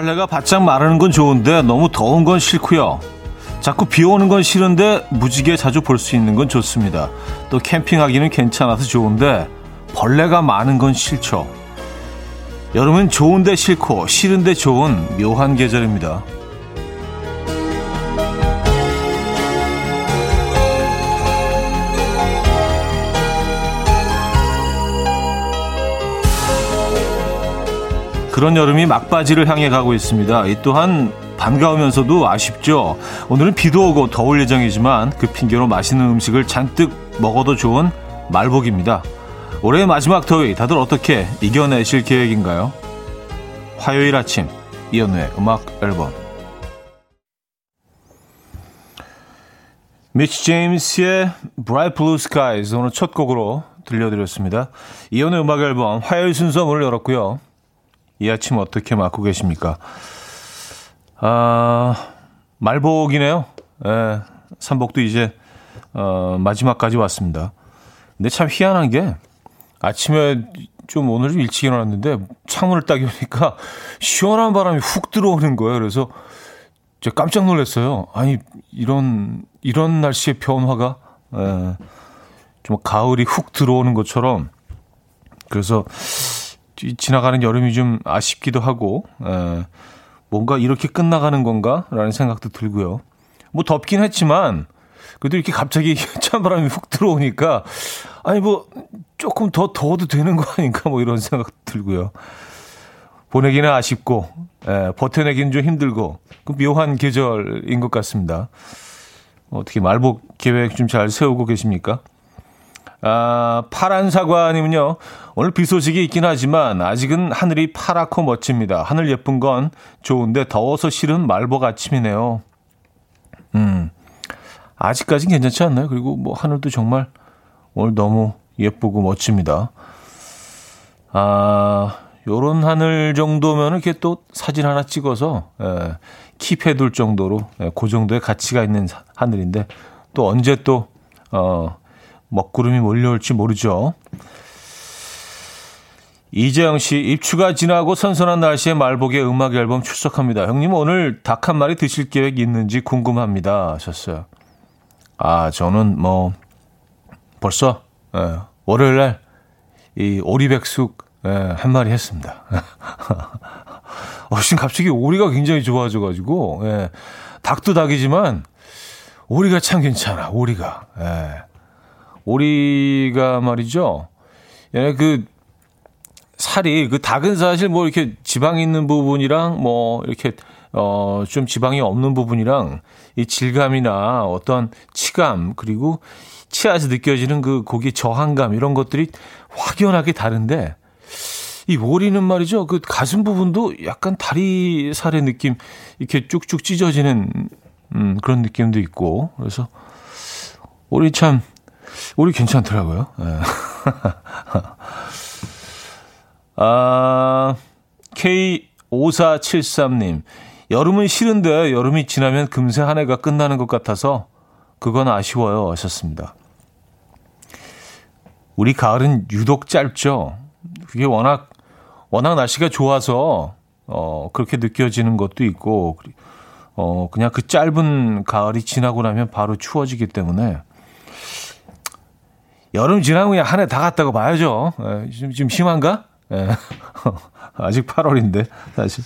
빨래가 바짝 마르는 건 좋은데 너무 더운 건 싫고요. 자꾸 비 오는 건 싫은데 무지개 자주 볼 수 있는 건 좋습니다. 또 캠핑하기는 괜찮아서 좋은데 벌레가 많은 건 싫죠. 여름은 좋은데 싫고 싫은데 좋은 묘한 계절입니다. 그런 여름이 막바지를 향해 가고 있습니다. 이 또한 반가우면서도 아쉽죠. 오늘은 비도 오고 더울 예정이지만 그 핑계로 맛있는 음식을 잔뜩 먹어도 좋은 말복입니다. 올해의 마지막 더위 다들 어떻게 이겨내실 계획인가요? 화요일 아침 이연우의 음악 앨범 미치 제임스의 Bright Blue Skies 오늘 첫 곡으로 들려드렸습니다. 이연우의 음악 앨범 화요일 순서 문을 열었고요. 이 아침 어떻게 맞고 계십니까? 아, 말복이네요. 예, 삼복도 이제, 어, 마지막까지 왔습니다. 근데 참 희한한 게 아침에 좀 오늘 좀 일찍 일어났는데 창문을 딱 여니까 시원한 바람이 훅 들어오는 거예요. 그래서 제가 깜짝 놀랐어요. 아니, 이런, 이런 날씨의 변화가, 예, 좀 가을이 훅 들어오는 것처럼 그래서 지나가는 여름이 좀 아쉽기도 하고, 에, 뭔가 이렇게 끝나가는 건가라는 생각도 들고요. 뭐 덥긴 했지만, 그래도 이렇게 갑자기 찬바람이 훅 들어오니까, 아니 뭐 조금 더 더워도 되는 거 아닌가 뭐 이런 생각 들고요. 보내기는 아쉽고, 에, 버텨내기는 좀 힘들고, 그 묘한 계절인 것 같습니다. 어떻게 말복 계획 좀 잘 세우고 계십니까? 아, 파란 사과님은요, 오늘 비 소식이 있긴 하지만 아직은 하늘이 파랗고 멋집니다. 하늘 예쁜 건 좋은데 더워서 싫은 말복 아침이네요. 음, 아직까진 괜찮지 않나요? 그리고 뭐 하늘도 정말 오늘 너무 예쁘고 멋집니다. 아, 요런 하늘 정도면 이렇게 또 사진 하나 찍어서, 예, 킵해 둘 정도로, 예, 그 정도의 가치가 있는 하늘인데, 또 언제 또, 어, 먹구름이 몰려올지 모르죠. 이재영 씨, 입추가 지나고 선선한 날씨에 말복의 음악 앨범 출석합니다. 형님 오늘 닭 한 마리 드실 계획 있는지 궁금합니다. 하셨어요. 아, 저는 뭐, 벌써, 예, 월요일 날, 이 오리백숙, 예, 한 마리 했습니다. 어, 지금 갑자기 오리가 굉장히 좋아져가지고, 예, 닭도 닭이지만, 오리가 참 괜찮아, 오리가. 예. 오리가 말이죠. 예, 그 살이 그 닭은 사실 뭐 이렇게 지방이 있는 부분이랑 뭐 이렇게 어 좀 지방이 없는 부분이랑 이 질감이나 어떤 치감 그리고 치아에서 느껴지는 그 고기 저항감 이런 것들이 확연하게 다른데 이 오리는 말이죠. 그 가슴 부분도 약간 다리 살의 느낌 이렇게 쭉쭉 찢어지는 음 그런 느낌도 있고 그래서 오리 참 우리 괜찮더라고요. 네. 아, K5473님. 여름은 싫은데 여름이 지나면 금세 한 해가 끝나는 것 같아서 그건 아쉬워요. 하셨습니다. 우리 가을은 유독 짧죠. 그게 워낙, 워낙 날씨가 좋아서, 어, 그렇게 느껴지는 것도 있고, 어, 그냥 그 짧은 가을이 지나고 나면 바로 추워지기 때문에 여름 지나고 그냥 한 해 다 갔다고 봐야죠. 에, 좀, 좀 심한가? 에. 아직 8월인데, 사실.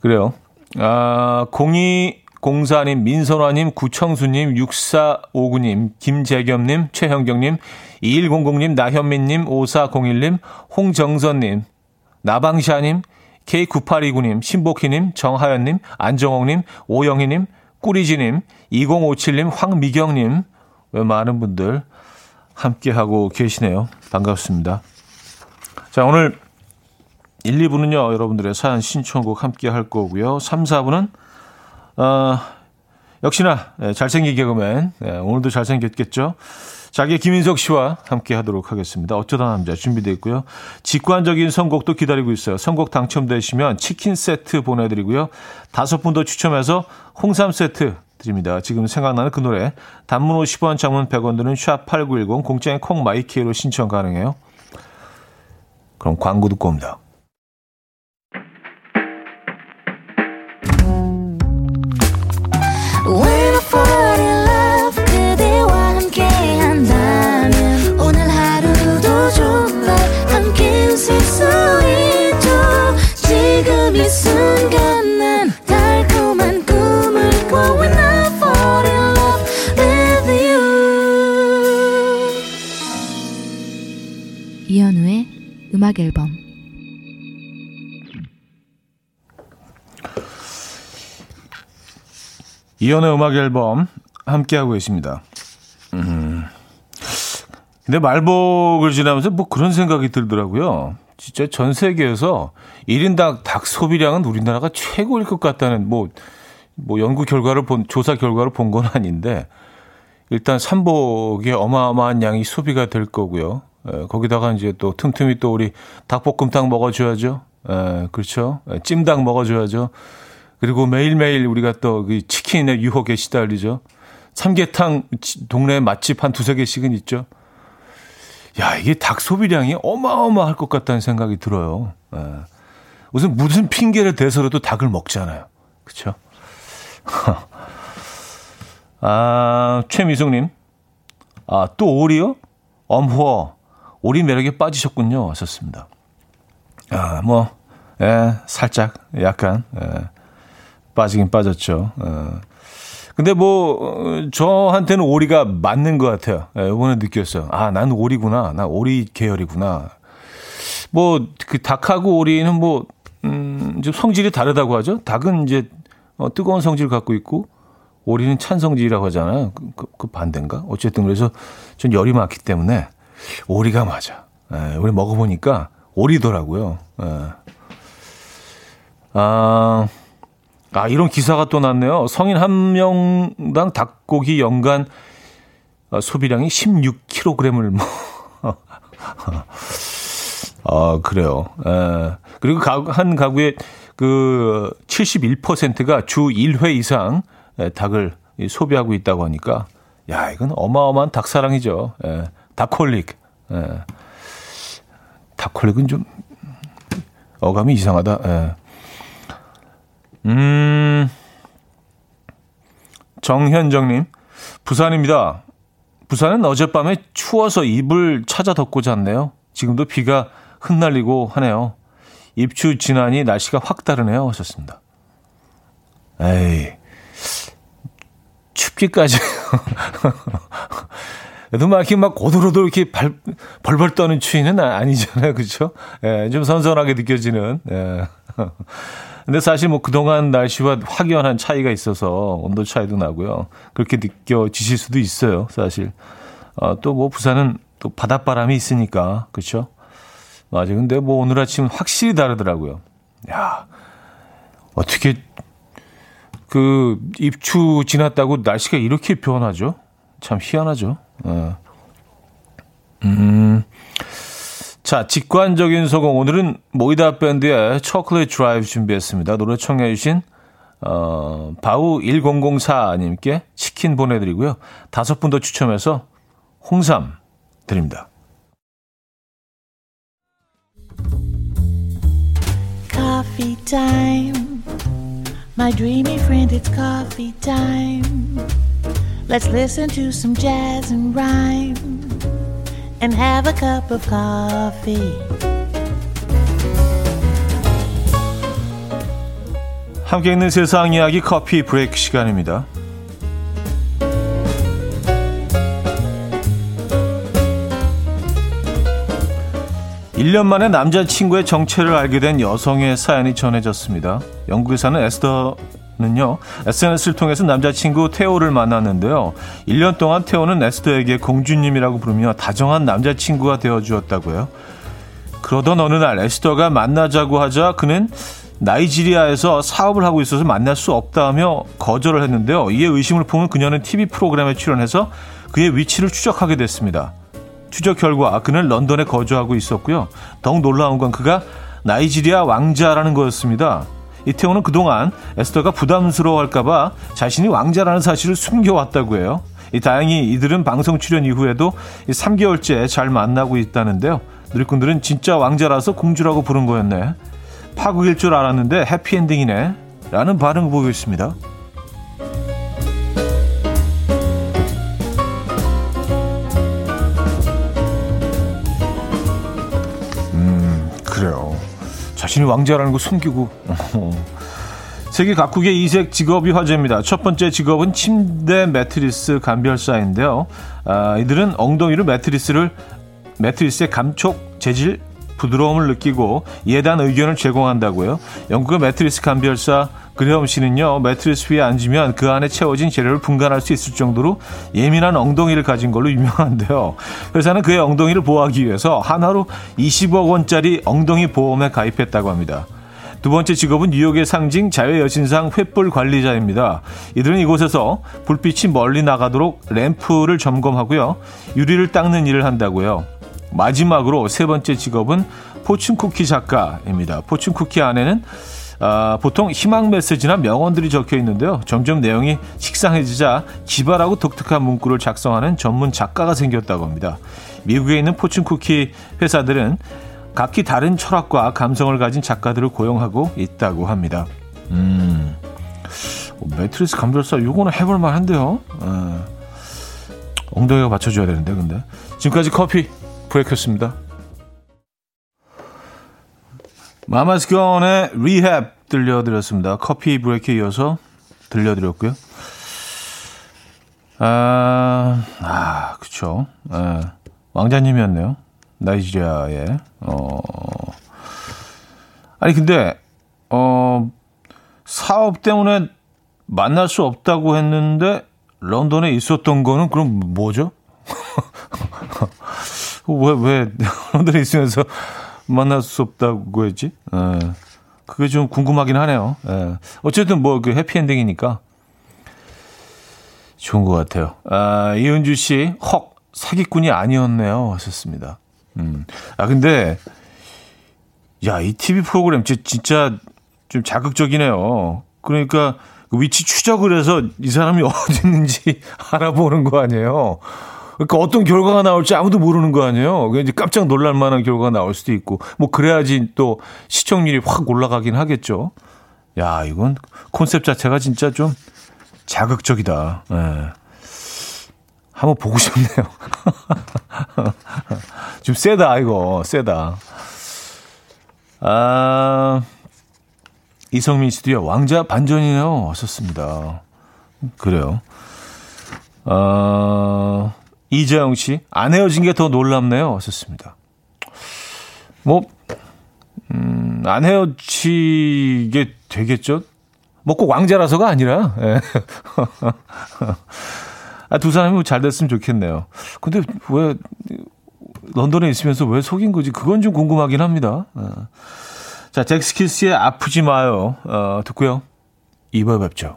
그래요. 아, 0204님, 민선화님, 구청수님, 6459님, 김재겸님, 최형경님, 2100님, 나현민님, 5401님, 홍정선님, 나방샤님, K9829님, 신복희님, 정하연님, 안정옥님, 오영희님, 꾸리지님, 2057님, 황미경님, 많은 분들 함께하고 계시네요. 반갑습니다. 자, 오늘 1, 2부는요, 여러분들의 사연 신청곡 함께 할 거고요. 3, 4부는, 어, 역시나, 네, 잘생긴 개그맨, 네, 오늘도 잘생겼겠죠? 자기 김인석 씨와 함께 하도록 하겠습니다. 어쩌다 남자 준비되어 있고요. 직관적인 선곡도 기다리고 있어요. 선곡 당첨되시면 치킨 세트 보내드리고요. 다섯 분 더 추첨해서 홍삼 세트 드립니다. 지금 생각나는 그 노래 단문 50원 장문 100원 드는 샵8910 공짜인 콩마이키로 신청 가능해요. 그럼 광고 듣고 옵니다. 음악 앨범 이현우의 음악 앨범 함께하고 계십니다. 음. 근데 말복을 지나면서 뭐 그런 생각이 들더라고요. 진짜 전 세계에서 1인당 닭 소비량은 우리나라가 최고일 것 같다는 뭐, 뭐 연구 결과를 본, 조사 결과를 본 건 아닌데, 일단 삼복에 어마어마한 양이 소비가 될 거고요. 에, 예, 거기다가 이제 또 틈틈이 또 우리 닭볶음탕 먹어줘야죠. 에, 예, 그렇죠. 에, 예, 찜닭 먹어줘야죠. 그리고 매일매일 우리가 또 그 치킨의 유혹에 시달리죠. 삼계탕 동네 맛집 한 두세 개씩은 있죠. 야, 이게 닭 소비량이 어마어마할 것 같다는 생각이 들어요. 에. 무슨 무슨 핑계를 대서라도 닭을 먹잖아요. 그렇죠? 아, 최미숙 님. 아, 또 오리요? 엄호. 오리 매력에 빠지셨군요. 하셨습니다. 아, 뭐, 예, 살짝, 약간, 예, 빠지긴 빠졌죠. 예. 근데 뭐, 저한테는 오리가 맞는 것 같아요. 예, 이번에 느꼈어요. 아, 난 오리구나. 나 오리 계열이구나. 뭐, 그 닭하고 오리는 뭐, 음, 좀 성질이 다르다고 하죠. 닭은 이제 어, 뜨거운 성질을 갖고 있고, 오리는 찬성질이라고 하잖아요. 그, 그, 그 반대인가? 어쨌든 그래서 전 열이 많기 때문에 오리가 맞아. 에, 예, 우리 먹어보니까 오리더라고요. 에. 예. 아, 아, 이런 기사가 또 났네요. 성인 한 명당 닭고기 연간 어, 소비량이 16kg을 뭐. 아, 그래요. 에. 예. 그리고 한 가구의 그 71%가 주 1회 이상 예, 닭을 소비하고 있다고 하니까 야 이건 어마어마한 닭사랑이죠. 예, 닭콜릭. 예. 닭콜릭은 좀 어감이 이상하다. 예. 음, 정현정님, 부산입니다. 부산은 어젯밤에 추워서 이불 찾아 덮고 잤네요. 지금도 비가 흩날리고 하네요. 입추 지나니 날씨가 확 다르네요. 하셨습니다. 에이, 춥기까지. 그래도 막 이렇게 막 고도로도 이렇게 발, 벌벌 떠는 추위는 아, 아니잖아요. 그죠? 예, 좀 선선하게 느껴지는. 예. 근데 사실 뭐 그동안 날씨와 확연한 차이가 있어서 온도 차이도 나고요. 그렇게 느껴지실 수도 있어요. 사실. 어, 또뭐 부산은 또 바닷바람이 있으니까. 그렇죠? 맞아. 근데 뭐 오늘 아침 확실히 다르더라고요. 야, 어떻게 그 입추 지났다고 날씨가 이렇게 변하죠? 참 희한하죠. 어. 음. 자, 직관적인 소공. 오늘은 모이다 밴드의 초콜릿 드라이브 준비했습니다. 노래 청해주신, 어, 바우 1004님께 치킨 보내드리고요. 다섯 분 더 추첨해서 홍삼 드립니다. Coffee. My dreamy friend, it's coffee time. Let's listen to some jazz and rhyme and have a cup of coffee. 함께 있는 세상 이야기 커피 브레이크 시간입니다. 1년 만에 남자친구의 정체를 알게 된 여성의 사연이 전해졌습니다. 영국에 사는 에스더 는요, SNS를 통해서 남자친구 테오를 만났는데요. 1년 동안 테오는 에스더에게 공주님이라고 부르며 다정한 남자친구가 되어주었다고요. 그러던 어느 날 에스더가 만나자고 하자 그는 나이지리아에서 사업을 하고 있어서 만날 수 없다며 거절을 했는데요. 이에 의심을 품은 그녀는 TV 프로그램에 출연해서 그의 위치를 추적하게 됐습니다. 추적 결과 그는 런던에 거주하고 있었고요. 더욱 놀라운 건 그가 나이지리아 왕자라는 거였습니다. 이태원은 그동안 에스더가 부담스러워할까봐 자신이 왕자라는 사실을 숨겨왔다고 해요. 이 다행히 이들은 방송 출연 이후에도 3개월째 잘 만나고 있다는데요. 누리꾼들은 진짜 왕자라서 공주라고 부른 거였네. 파국일 줄 알았는데 해피엔딩이네. 라는 반응을 보이고 있습니다. 자신이 왕자라는 거 숨기고. 세계 각국의 이색 직업이 화제입니다. 첫 번째 직업은 침대 매트리스 감별사인데요. 아, 이들은 엉덩이로 매트리스를 매트리스에 감촉 재질, 부드러움을 느끼고 예단 의견을 제공한다고요. 영국의 매트리스 감별사 그레엄 씨는요, 매트리스 위에 앉으면 그 안에 채워진 재료를 분간할 수 있을 정도로 예민한 엉덩이를 가진 걸로 유명한데요. 회사는 그의 엉덩이를 보호하기 위해서 하나로 20억 원짜리 엉덩이 보험에 가입했다고 합니다. 두 번째 직업은 뉴욕의 상징 자유 여신상 횃불 관리자입니다. 이들은 이곳에서 불빛이 멀리 나가도록 램프를 점검하고요. 유리를 닦는 일을 한다고요. 마지막으로 세 번째 직업은 포춘 쿠키 작가입니다. 포춘 쿠키 안에는 아, 보통 희망 메시지나 명언들이 적혀 있는데요. 점점 내용이 식상해지자 기발하고 독특한 문구를 작성하는 전문 작가가 생겼다고 합니다. 미국에 있는 포춘 쿠키 회사들은 각기 다른 철학과 감성을 가진 작가들을 고용하고 있다고 합니다. 음, 매트리스 감별사 요거는 해볼 만한데요. 어, 엉덩이가 받쳐줘야 되는데 근데 지금까지 커피 브레이크였습니다. 마마스건의 리헵 들려드렸습니다. 커피 브레이크에 이어서 들려드렸고요. 아, 아 그쵸. 아, 왕자님이었네요. 나이지리아에. 어, 아니, 근데, 어, 사업 때문에 만날 수 없다고 했는데, 런던에 있었던 거는 그럼 뭐죠? 왜, 왜, 런던에 있으면서 만날 수 없다고 했지? 에, 예. 그게 좀 궁금하긴 하네요. 에. 예. 어쨌든 뭐 그 해피엔딩이니까 좋은 것 같아요. 아, 이은주 씨, 헉, 사기꾼이 아니었네요. 하셨습니다. 음. 아, 근데, 야, 이 TV 프로그램 진짜 좀 자극적이네요. 그러니까 그 위치 추적을 해서 이 사람이 어디 있는지 알아보는 거 아니에요. 그러니까 어떤 결과가 나올지 아무도 모르는 거 아니에요. 이제 깜짝 놀랄 만한 결과가 나올 수도 있고, 뭐 그래야지 또 시청률이 확 올라가긴 하겠죠. 야, 이건 콘셉트 자체가 진짜 좀 자극적이다. 예. 한번 보고 싶네요. 좀 세다, 이거. 세다. 아, 이성민 씨도요, 왕자 반전이네요. 하셨습니다. 그래요. 어, 이재영 씨, 안 헤어진 게 더 놀랍네요. 하셨습니다. 뭐, 음, 안 헤어지게 되겠죠? 뭐 꼭 왕자라서가 아니라, 예. 아, 두 사람이 잘 됐으면 좋겠네요. 근데 왜, 런던에 있으면서 왜 속인 거지? 그건 좀 궁금하긴 합니다. 예. 자, 잭스키스의 아프지 마요. 어, 듣고요. 2부에 뵙죠.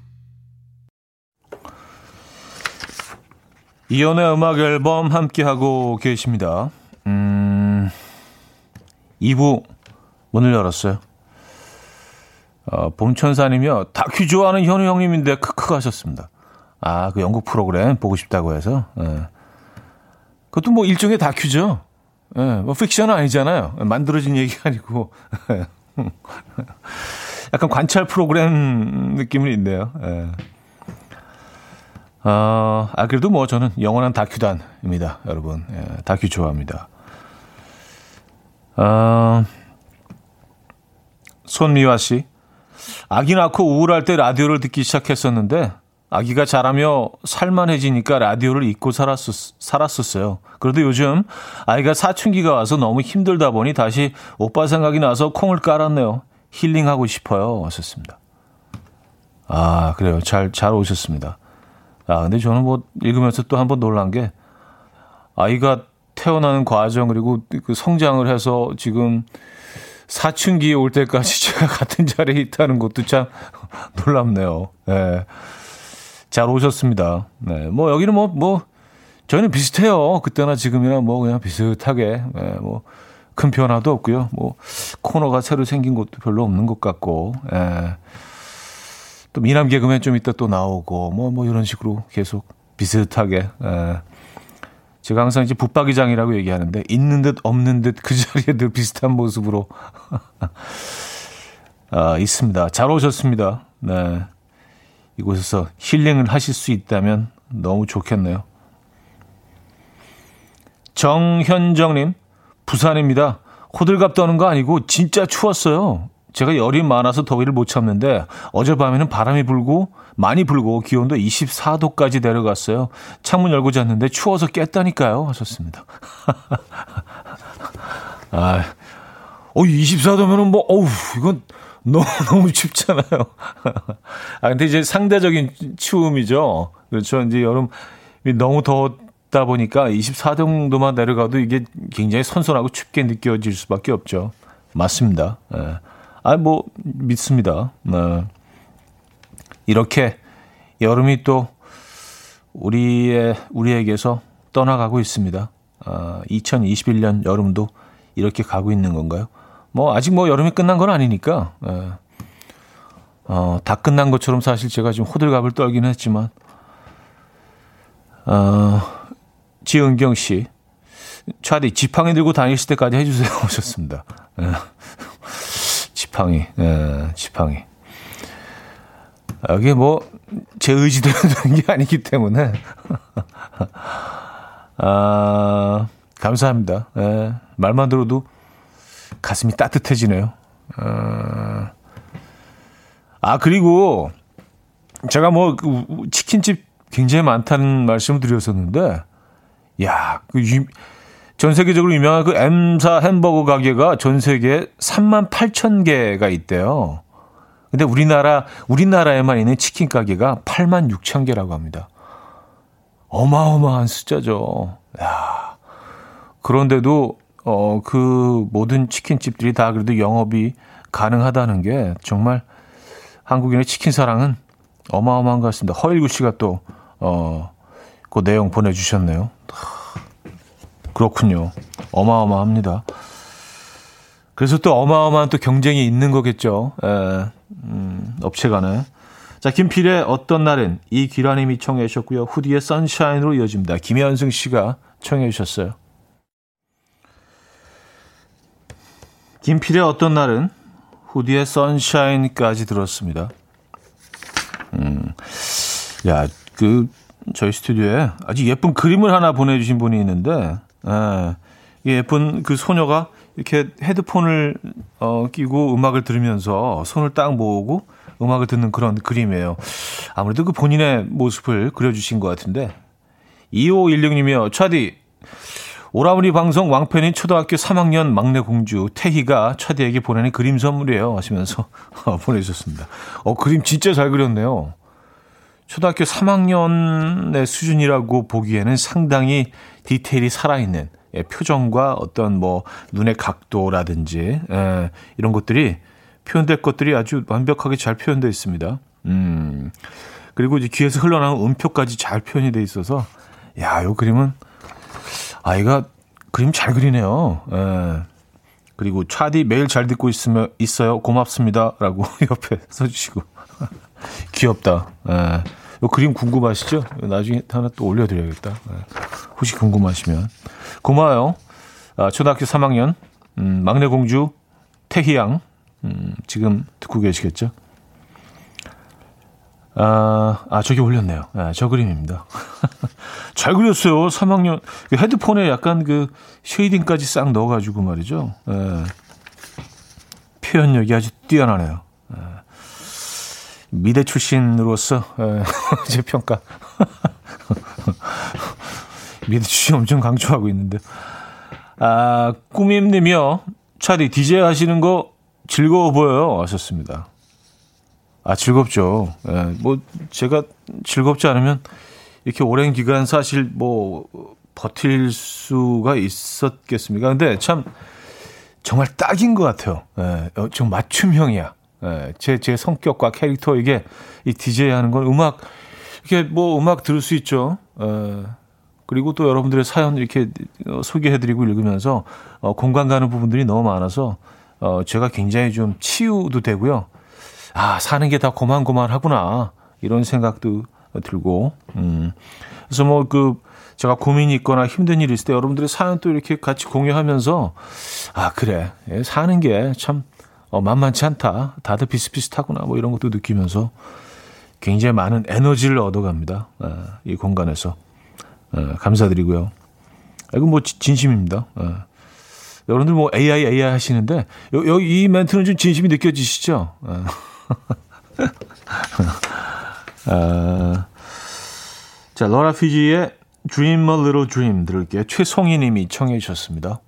이연의 음악 앨범 함께하고 계십니다. 음, 2부 문을 열었어요. 어, 봄천사님이요. 다큐 좋아하는 현우 형님인데 크크 하셨습니다. 아, 그 영국 프로그램 보고 싶다고 해서. 예. 그것도 뭐 일종의 다큐죠. 예, 뭐 픽션은 아니잖아요. 만들어진 얘기가 아니고. 약간 관찰 프로그램 느낌은 있네요. 예. 어, 아, 그래도 뭐 저는 영원한 다큐단입니다, 여러분. 예, 다큐 좋아합니다. 어, 손미화 씨. 아기 낳고 우울할 때 라디오를 듣기 시작했었는데, 아기가 자라며 살만해지니까 라디오를 잊고 살았었, 살았었어요. 그래도 요즘 아이가 사춘기가 와서 너무 힘들다 보니 다시 오빠 생각이 나서 콩을 깔았네요. 힐링하고 싶어요. 왔었습니다. 아, 그래요. 잘, 잘 오셨습니다. 아, 근데 저는 뭐 읽으면서 또 한 번 놀란 게 아이가 태어나는 과정 그리고 그 성장을 해서 지금 사춘기에 올 때까지 제가 같은 자리에 있다는 것도 참 놀랍네요. 네. 잘 오셨습니다. 네. 뭐 여기는 뭐, 뭐, 저희는 비슷해요. 그때나 지금이나 뭐 그냥 비슷하게. 네. 뭐, 큰 변화도 없고요. 뭐, 코너가 새로 생긴 것도 별로 없는 것 같고. 예. 또 미남 개그맨 좀 이따 또 나오고 뭐, 뭐 이런 식으로 계속 비슷하게 에, 제가 항상 이제 붙박이장이라고 얘기하는데 있는 듯 없는 듯 그 자리에 늘 비슷한 모습으로 아, 있습니다. 잘 오셨습니다. 네. 이곳에서 힐링을 하실 수 있다면 너무 좋겠네요. 정현정님, 부산입니다. 호들갑 떠는 거 아니고 진짜 추웠어요. 제가 열이 많아서 더위를 못 참는데 어젯밤에는 바람이 불고 많이 불고 기온도 24도까지 내려갔어요. 창문 열고 잤는데 추워서 깼다니까요. 하셨습니다. 아, 어, 24도면은 뭐, 어우, 이건 너무, 너무 춥잖아요. 아, 근데 이제 상대적인 추움이죠. 그렇죠. 이제 여름이 너무 더웠다 보니까 24도 정도만 내려가도 이게 굉장히 선선하고 춥게 느껴질 수밖에 없죠. 맞습니다. 예. 아, 뭐, 믿습니다. 네. 이렇게 여름이 또 우리의, 우리에게서 떠나가고 있습니다. 아, 2021년 여름도 이렇게 가고 있는 건가요? 뭐, 아직 뭐 여름이 끝난 건 아니니까, 예. 어, 다 끝난 것처럼 사실 제가 지금 호들갑을 떨기는 했지만, 어, 지은경 씨, 차디 지팡이 들고 다니실 때까지 해주세요 하셨습니다. 예. 지팡이, 예, 지팡이. 여기 뭐, 제 의지대로 되는 게 아니기 때문에. 아, 감사합니다. 예, 말만 들어도 가슴이 따뜻해지네요. 아, 아 그리고 제가 뭐, 그 치킨집 굉장히 많다는 말씀을 드렸었는데, 야, 그 유, 전 세계적으로 유명한 그 M사 햄버거 가게가 전 세계에 3만 8천 개가 있대요. 근데 우리나라, 우리나라에만 있는 치킨 가게가 8만 6천 개라고 합니다. 어마어마한 숫자죠. 야 그런데도, 어, 그 모든 치킨집들이 다 그래도 영업이 가능하다는 게 정말 한국인의 치킨 사랑은 어마어마한 것 같습니다. 허일구 씨가 또, 어, 그 내용 보내주셨네요. 그렇군요. 어마어마합니다. 그래서 또 어마어마한 또 경쟁이 있는 거겠죠. 에, 음, 업체 간에. 자, 김필의 어떤 날은 이귀라님이 청해 주셨고요. 후디의 선샤인으로 이어집니다. 김현승 씨가 청해 주셨어요. 김필의 어떤 날은 후디의 선샤인까지 들었습니다. 음, 야, 그, 저희 스튜디오에 아주 예쁜 그림을 하나 보내주신 분이 있는데, 예, 예쁜 그 소녀가 이렇게 헤드폰을 어, 끼고 음악을 들으면서 손을 딱 모으고 음악을 듣는 그런 그림이에요. 아무래도 그 본인의 모습을 그려주신 것 같은데 2516님이요. 차디 오라버니 방송 왕팬인 초등학교 3학년 막내 공주 태희가 차디에게 보내는 그림 선물이에요 하시면서 보내주셨습니다. 어 그림 진짜 잘 그렸네요. 초등학교 3학년의 수준이라고 보기에는 상당히 디테일이 살아있는 예, 표정과 어떤 뭐 눈의 각도라든지 예, 이런 것들이 표현될 것들이 아주 완벽하게 잘 표현되어 있습니다. 음. 그리고 이제 귀에서 흘러나오는 음표까지 잘 표현이 돼 있어서 야, 요 그림은 아이가 그림 잘 그리네요. 예. 그리고 차디 매일 잘 듣고 있으면 있어요. 고맙습니다라고 옆에 써 주시고 귀엽다. 예. 이 그림 궁금하시죠? 나중에 하나 또 올려드려야겠다. 네. 혹시 궁금하시면. 고마워요. 아, 초등학교 3학년, 음, 막내 공주, 태희양, 음, 지금 듣고 계시겠죠? 아, 아, 저기 올렸네요. 아, 저 그림입니다. 잘 그렸어요. 3학년. 그 헤드폰에 약간 그 쉐이딩까지 싹 넣어가지고 말이죠. 예. 표현력이 아주 뛰어나네요. 예. 미대 출신으로서 제 평가 미대 출신 엄청 강조하고 있는데 아 꾸밈님이요 차디 DJ 하시는 거 즐거워 보여요 하셨습니다. 아 즐겁죠. 예, 뭐 제가 즐겁지 않으면 이렇게 오랜 기간 사실 뭐 버틸 수가 있었겠습니까? 근데 참 정말 딱인 것 같아요. 예, 어, 좀 맞춤형이야. 예, 제, 제 성격과 캐릭터, 이게, 이 DJ 하는 건 음악, 이렇게 뭐 음악 들을 수 있죠. 예, 그리고 또 여러분들의 사연 이렇게 소개해드리고 읽으면서, 어, 공감 가는 부분들이 너무 많아서, 어, 제가 굉장히 좀 치유도 되고요. 아, 사는 게 다 고만고만하구나. 이런 생각도 들고, 음. 그래서 뭐 그, 제가 고민이 있거나 힘든 일이 있을 때 여러분들의 사연 또 이렇게 같이 공유하면서 아 그래 예, 사는 게 참 어, 만만치 않다. 다들 비슷비슷하구나 뭐 이런 것도 느끼면서 굉장히 많은 에너지를 얻어갑니다. 예, 이 공간에서 예, 감사드리고요. 이건 뭐 진심입니다. 예. 여러분들 뭐 AI AI 하시는데 여기 이 멘트는 좀 진심이 느껴지시죠? 예. 아, 자 로라 퓨지의 Dream a Little Dream 들을게요. 최송희 님이 청해 주셨습니다.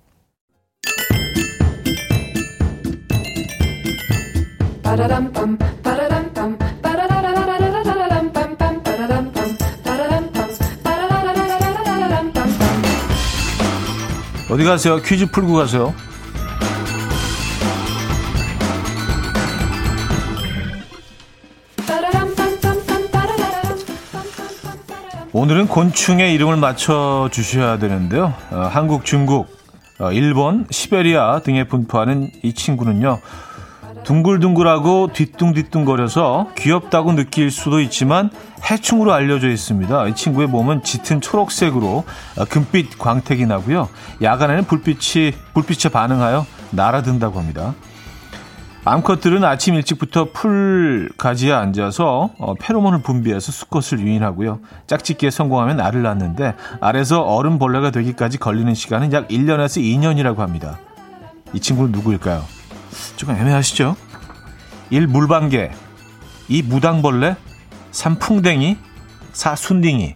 어디 가세요? 퀴즈 풀고 가세요. 오늘은 곤충의 이름을 맞춰 주셔야 되는데요. 어, 한국, 중국, 어, 일본, 시베리아 등에 분포하는 이 친구는요. 둥글둥글하고 뒤뚱뒤뚱거려서 귀엽다고 느낄 수도 있지만 해충으로 알려져 있습니다. 이 친구의 몸은 짙은 초록색으로 어, 금빛 광택이 나고요. 야간에는 불빛이 불빛에 반응하여 날아든다고 합니다. 암컷들은 아침 일찍부터 풀 가지에 앉아서 어, 페로몬을 분비해서 수컷을 유인하고요. 짝짓기에 성공하면 알을 낳는데 알에서 어른 벌레가 되기까지 걸리는 시간은 약 1년에서 2년이라고 합니다. 이 친구는 누구일까요? 조금 애매하시죠? 1. 물방개 2. 무당벌레 3. 풍뎅이 4. 순딩이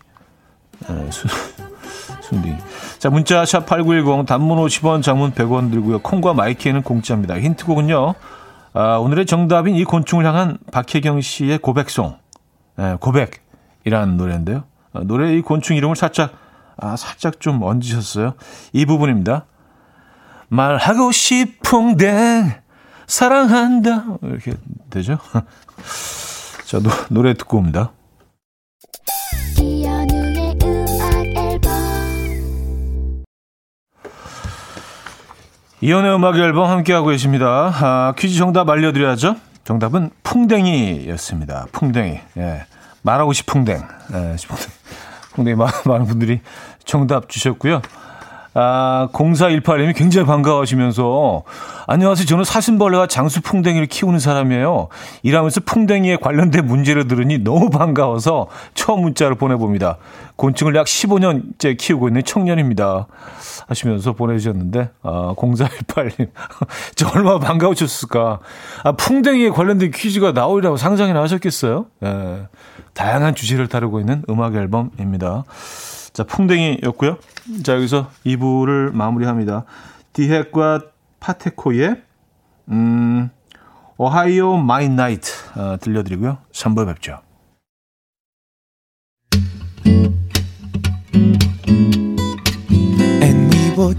네, 순, 순딩이 자 문자 샵 8910 단문 50원 장문 100원 들고요. 콩과 마이키에는 공짜입니다. 힌트곡은요. 아, 오늘의 정답인 이 곤충을 향한 박혜경 씨의 고백송, 네, 고백이라는 노래인데요. 아, 노래 이 곤충 이름을 살짝, 아, 살짝 좀 얹으셨어요. 이 부분입니다. 말하고 싶은데, 사랑한다. 이렇게 되죠? 자, 노, 노래 듣고 옵니다. 이연의 음악 앨범 함께하고 계십니다. 아, 퀴즈 정답 알려드려야죠. 정답은 풍뎅이였습니다. 풍뎅이. 예. 말하고 싶풍뎅. 예, 풍뎅이. 많은 분들이 정답 주셨고요. 아, 0418님이 굉장히 반가워하시면서, 안녕하세요. 저는 사슴벌레와 장수풍뎅이를 키우는 사람이에요. 일하면서 풍뎅이에 관련된 문제를 들으니 너무 반가워서 처음 문자를 보내봅니다. 곤충을 약 15년째 키우고 있는 청년입니다. 하시면서 보내주셨는데, 아, 0418님. 저 얼마나 반가우셨을까. 아, 풍뎅이에 관련된 퀴즈가 나오리라고 상상이나 하셨겠어요? 예. 다양한 주제를 다루고 있는 음악 앨범입니다. 자, 풍뎅이였고요. 자, 여기서 2부를 마무리합니다. 디핵과 파테코의 음, OHAYO MY NIGHT 어, 들려드리고요. 3부에 뵙죠.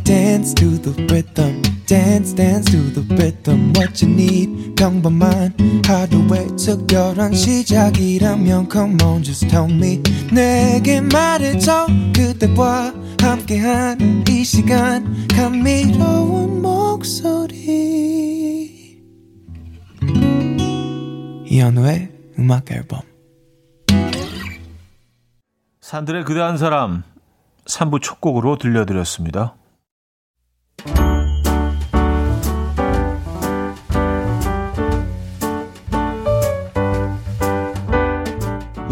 Dance to the rhythm. Dance dance to the rhythm what you need. 평범한 하루의 특별한 시작이라면 come on just tell me. 내게 말해줘 그대와 함께한 이 시간. 감미로운 목소리. 이현우의 음악 앨범. 산들의 그대 한 사람 3부 첫 곡으로 들려드렸습니다.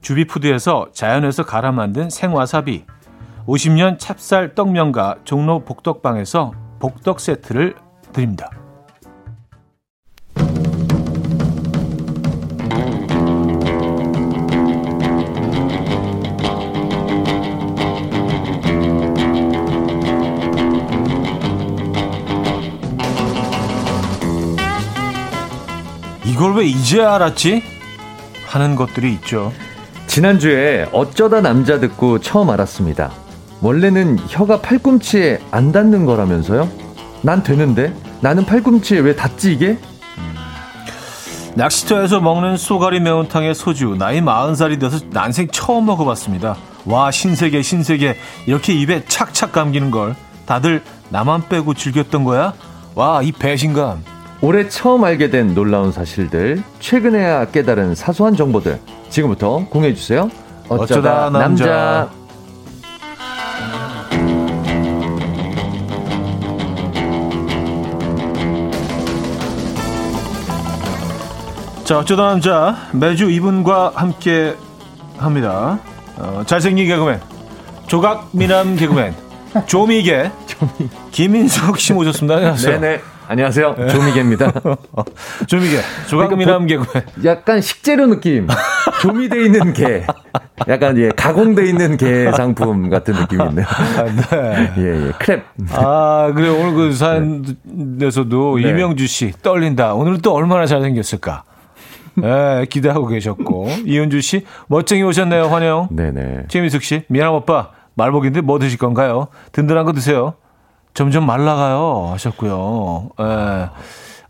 주비푸드에서 자연에서 갈아 만든 생와사비 50년 찹쌀 떡면과 종로 복덕방에서 복덕 세트를 드립니다. 이걸 왜 이제 알았지? 하는 것들이 있죠. 지난주에 어쩌다 남자 듣고 처음 알았습니다. 원래는 혀가 팔꿈치에 안 닿는 거라면서요? 난 되는데? 나는 팔꿈치에 왜 닿지 이게? 낚시터에서 먹는 쏘가리 매운탕에 소주 나이 마흔 살이 돼서 난생 처음 먹어봤습니다. 와 신세계 신세계 이렇게 입에 착착 감기는 걸 다들 나만 빼고 즐겼던 거야? 와 이 배신감 올해 처음 알게 된 놀라운 사실들 최근에야 깨달은 사소한 정보들 지금부터 공유해 주세요. 어쩌다, 어쩌다 남자. 남자. 자, 어쩌다 남자 매주 이분과 함께 합니다. 어, 잘생긴 개그맨 조각 미남 개그맨 조미개 김인석 씨 모셨습니다. 안녕하세요. 네네. 안녕하세요. 네. 조미개입니다. 조미개. 조각미남 개그. 약간 식재료 느낌. 조미돼 있는 개. 약간 예 가공돼 있는 게 상품 같은 느낌이 있네요. 아, 네. 예, 예. 크랩. 아, 그래 오늘 그 사연에서도 네. 이명주 씨 떨린다. 오늘 또 얼마나 잘생겼을까? 네, 기대하고 계셨고 이은주 씨 멋쟁이 오셨네요. 환영. 네네. 최미숙 씨 미남 오빠 말복인데 뭐 드실 건가요? 든든한 거 드세요. 점점 말라가요 하셨고요. 예.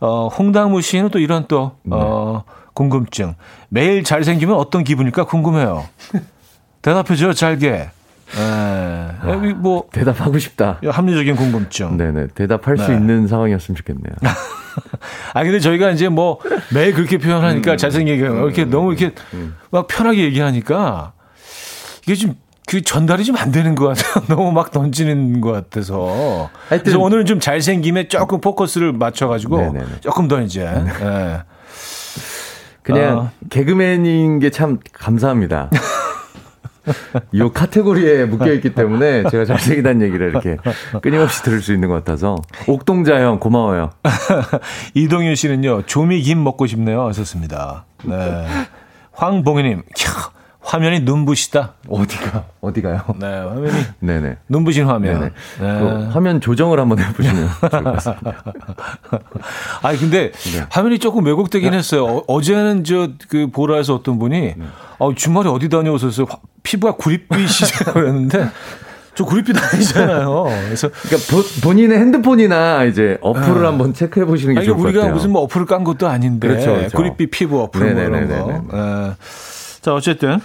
어, 홍당무 씨는 또 이런 또 네. 어, 궁금증. 매일 잘생기면 어떤 기분일까 궁금해요. 대답해줘요, 잘게. 예. 아, 뭐 대답하고 싶다. 합리적인 궁금증. 네네. 대답할 네. 수 있는 상황이었으면 좋겠네요. 아 근데 저희가 이제 뭐 매일 그렇게 표현하니까 음, 잘생기게 음, 이렇게 음, 너무 이렇게 음. 막 편하게 얘기하니까 이게 좀 그 전달이 좀 안 되는 것 같아요. 너무 막 던지는 것 같아서. 하여튼, 그래서 오늘은 좀 잘생김에 조금 포커스를 맞춰가지고 네네네. 조금 더 이제. 네. 그냥 어. 개그맨인 게 참 감사합니다. 이 카테고리에 묶여 있기 때문에 제가 잘생기다는 얘기를 이렇게 끊임없이 들을 수 있는 것 같아서. 옥동자 형, 고마워요. 이동윤 씨는요, 조미 김 먹고 싶네요. 하셨습니다. 네. 황봉희님, 캬. 화면이 눈부시다. 어디가 어디가요? 네, 화면이 네네 눈부신 화면. 네네. 네. 그 화면 조정을 한번 해보시면 좋을 것 같습니다. 아니 근데 네. 화면이 조금 왜곡되긴 네. 했어요. 어, 제는 저 그 보라에서 어떤 분이 네. 어, 주말에 어디 다녀오셨어요? 피부가 구릿빛이라고 그랬는데 저 구릿빛 아니잖아요. 그래서 그러니까 보, 본인의 핸드폰이나 이제 어플을 네. 한번 체크해 보시는 게 아니, 좋을 것 같아요. 우리가 무슨 뭐 어플을 깐 것도 아닌데 그렇죠, 그렇죠. 구릿빛 피부 어플 뭐 이런 거. 네. 자, 어쨌든.